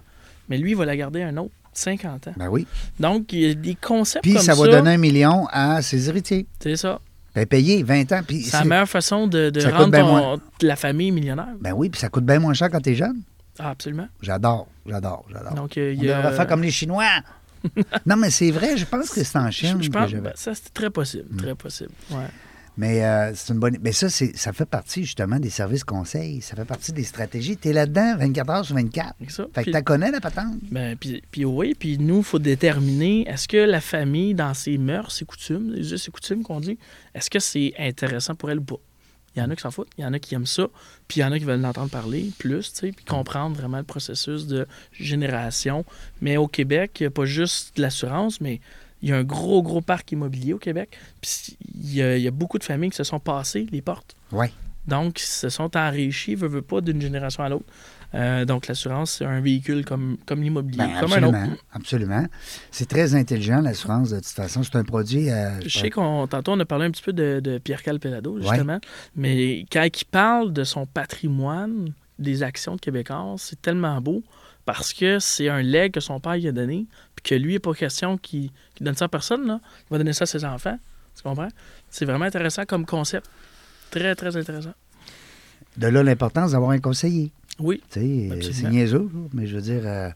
Mais lui, il va la garder un autre, 50 ans. Ben oui. Donc, il y a des concepts Puis comme ça ça. va donner un million à ses héritiers. C'est ça. Ben payé 20 ans. Puis C'est la meilleure façon de, rendre bien ton- moins. la famille millionnaire. Ben oui, puis ça coûte bien moins cher quand t'es jeune. Ah, absolument. J'adore, j'adore, j'adore. Donc, euh, On il y a... devrait faire comme les Chinois. non, mais c'est vrai, je pense que c'est en Chine. Je, je que pense j'avais- ben, ça, c'est très possible. Mm. Très possible. Ouais. Mais euh, c'est une bonne. Mais ça, c'est, ça fait partie justement des services conseils. Ça fait partie des stratégies. Tu es là-dedans 24 heures sur 24. C'est ça. Fait que tu connais la patente. Ben, puis, puis oui, puis nous, il faut déterminer est-ce que la famille, dans ses mœurs, ses coutumes, les us et coutumes qu'on dit, est-ce que c'est intéressant pour elle ou pas? Il y en a qui s'en foutent, il y en a qui aiment ça, puis il y en a qui veulent l'entendre parler plus, tu sais, puis comprendre vraiment le processus de génération. Mais au Québec, il n'y a pas juste de l'assurance, mais il y a un gros, gros parc immobilier au Québec. Puis il y a, il y a beaucoup de familles qui se sont passées les portes. Oui. Donc, ils se sont enrichis, veut, veut pas, d'une génération à l'autre. Euh, donc, l'assurance, c'est un véhicule comme, comme l'immobilier, Ben, comme un absolument. autre. Absolument. C'est très intelligent, l'assurance, de toute façon. C'est un produit. euh, Je sais qu'on tantôt on a parlé un petit peu de, de Pierre Calpelado, justement, mais quand il parle de son patrimoine, des actions de Québécois, c'est tellement beau parce que c'est un leg que son père lui a donné, que lui, il n'est pas question qu'il donne ça à personne, là. il va donner ça à ses enfants. Tu comprends? C'est vraiment intéressant comme concept. Très, très intéressant. De là l'importance d'avoir un conseiller. Oui. Euh, c'est niaiseux, mais je veux dire, euh,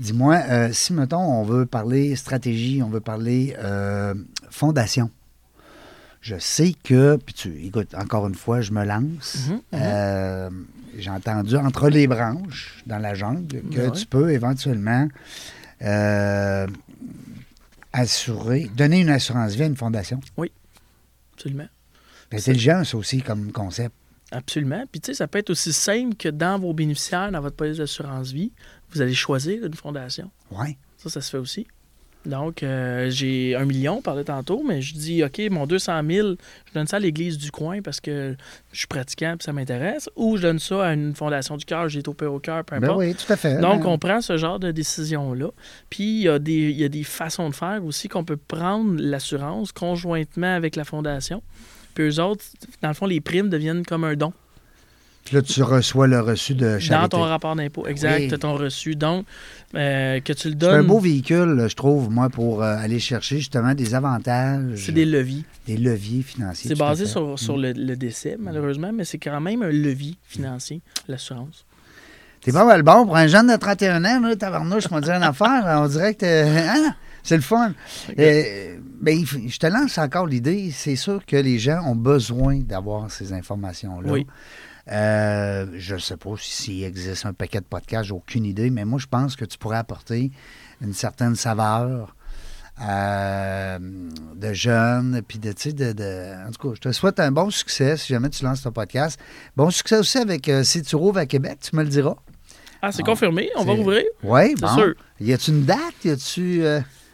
dis-moi, euh, si, mettons, on veut parler stratégie, on veut parler euh, fondation, je sais que, puis tu, écoute, encore une fois, je me lance. Mhm, mhm. J'ai entendu entre les branches dans la jungle que Ouais. tu peux éventuellement euh, assurer, donner une assurance vie à une fondation. Absolument. C'est intelligent, ça aussi, comme concept. Absolument. Puis, tu sais, ça peut être aussi simple que dans vos bénéficiaires, dans votre police d'assurance vie, vous allez choisir une fondation. Oui. Ça, ça se fait aussi. Donc, euh, j'ai un million, on parlait tantôt, mais je dis, OK, mon 200 000, je donne ça à l'église du coin parce que je suis pratiquant et ça m'intéresse, ou je donne ça à une fondation du cœur, j'ai été opéré au cœur, peu Ben importe. oui, tout à fait. Donc, Ben, on prend ce genre de décision-là. Puis, il y, a des, il y a des façons de faire aussi qu'on peut prendre l'assurance conjointement avec la fondation. Puis, eux autres, dans le fond, les primes deviennent comme un don. Puis là, tu reçois le reçu de Dans charité. ton rapport d'impôt. Exact, Oui. ton reçu. Donc, euh, que tu le C'est un donnes, beau véhicule, je trouve, moi, pour euh, aller chercher justement des avantages, c'est des leviers. des leviers financiers. C'est basé sur, sur le, le décès, malheureusement, mais c'est quand même un levier financier, l'assurance. T'es pas mal bon pour un jeune de 31 ans, là, tabarnouche, on dirait une affaire. On dirait que hein? c'est le fun. Euh, ben, je te lance encore l'idée. C'est sûr que les gens ont besoin d'avoir ces informations-là. Oui. Euh, je ne sais pas s'il existe un paquet de podcasts, j'ai aucune idée, mais moi, je pense que tu pourrais apporter une certaine saveur euh, de jeunes, puis de, tu sais, de, de- En tout cas, je te souhaite un bon succès si jamais tu lances ton podcast. Bon succès aussi avec euh, Si tu rouvres à Québec, tu me le diras. Ah, c'est Ah, confirmé, on va rouvrir? Oui, bon. sûr. Y a-tu une date? Y a-tu.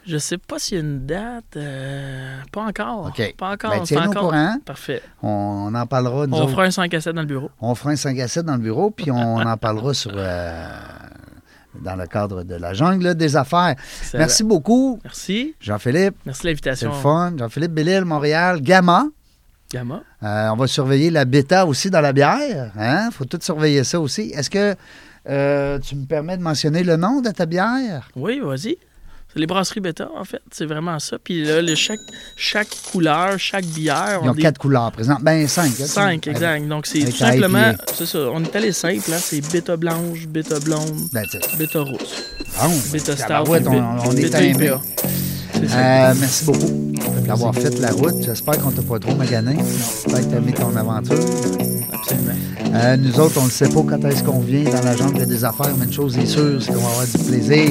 Je sais pas s'il y a une date. euh, pas encore. OK. Pas encore. Ben, au encore... courant. Parfait. On, en parlera. On autres. fera un 5 à 7 dans le bureau. On fera un 5 à 7 dans le bureau, puis on en parlera sur. euh, dans le cadre de la jungle des affaires. Excellent. Merci beaucoup, Merci. Jean-Philippe. Merci de C'est l'invitation. le fun. Jean-Philippe Bellil, Montréal. Gamma. Gamma. Euh, on va surveiller la bêta aussi dans la bière. Il faut tout surveiller ça aussi. Est-ce que tu me permets de mentionner le nom de ta bière? Oui, vas-y. C'est les brasseries bêta, en fait. C'est vraiment ça. Puis là, le- chaque, chaque couleur, chaque bière. Ils on ont des- quatre couleurs présentes. Ben, cinq. hein, Cinq, tu- exact. Donc, c'est tout simplement. C'est ça. On est allé simple, là. C'est bêta blanche, bêta blonde, bêta rousse. Bon, Bêta stout. tabarouette, on, on est bêta timé. IPA. Euh, merci beaucoup d'avoir fait la route. J'espère qu'on t'a pas trop magané. Que t'as aimé ton aventure. Absolument. Euh, nous autres, on ne sait pas quand est-ce qu'on vient dans la jungle des affaires, mais une chose est sûre, c'est qu'on va avoir du plaisir.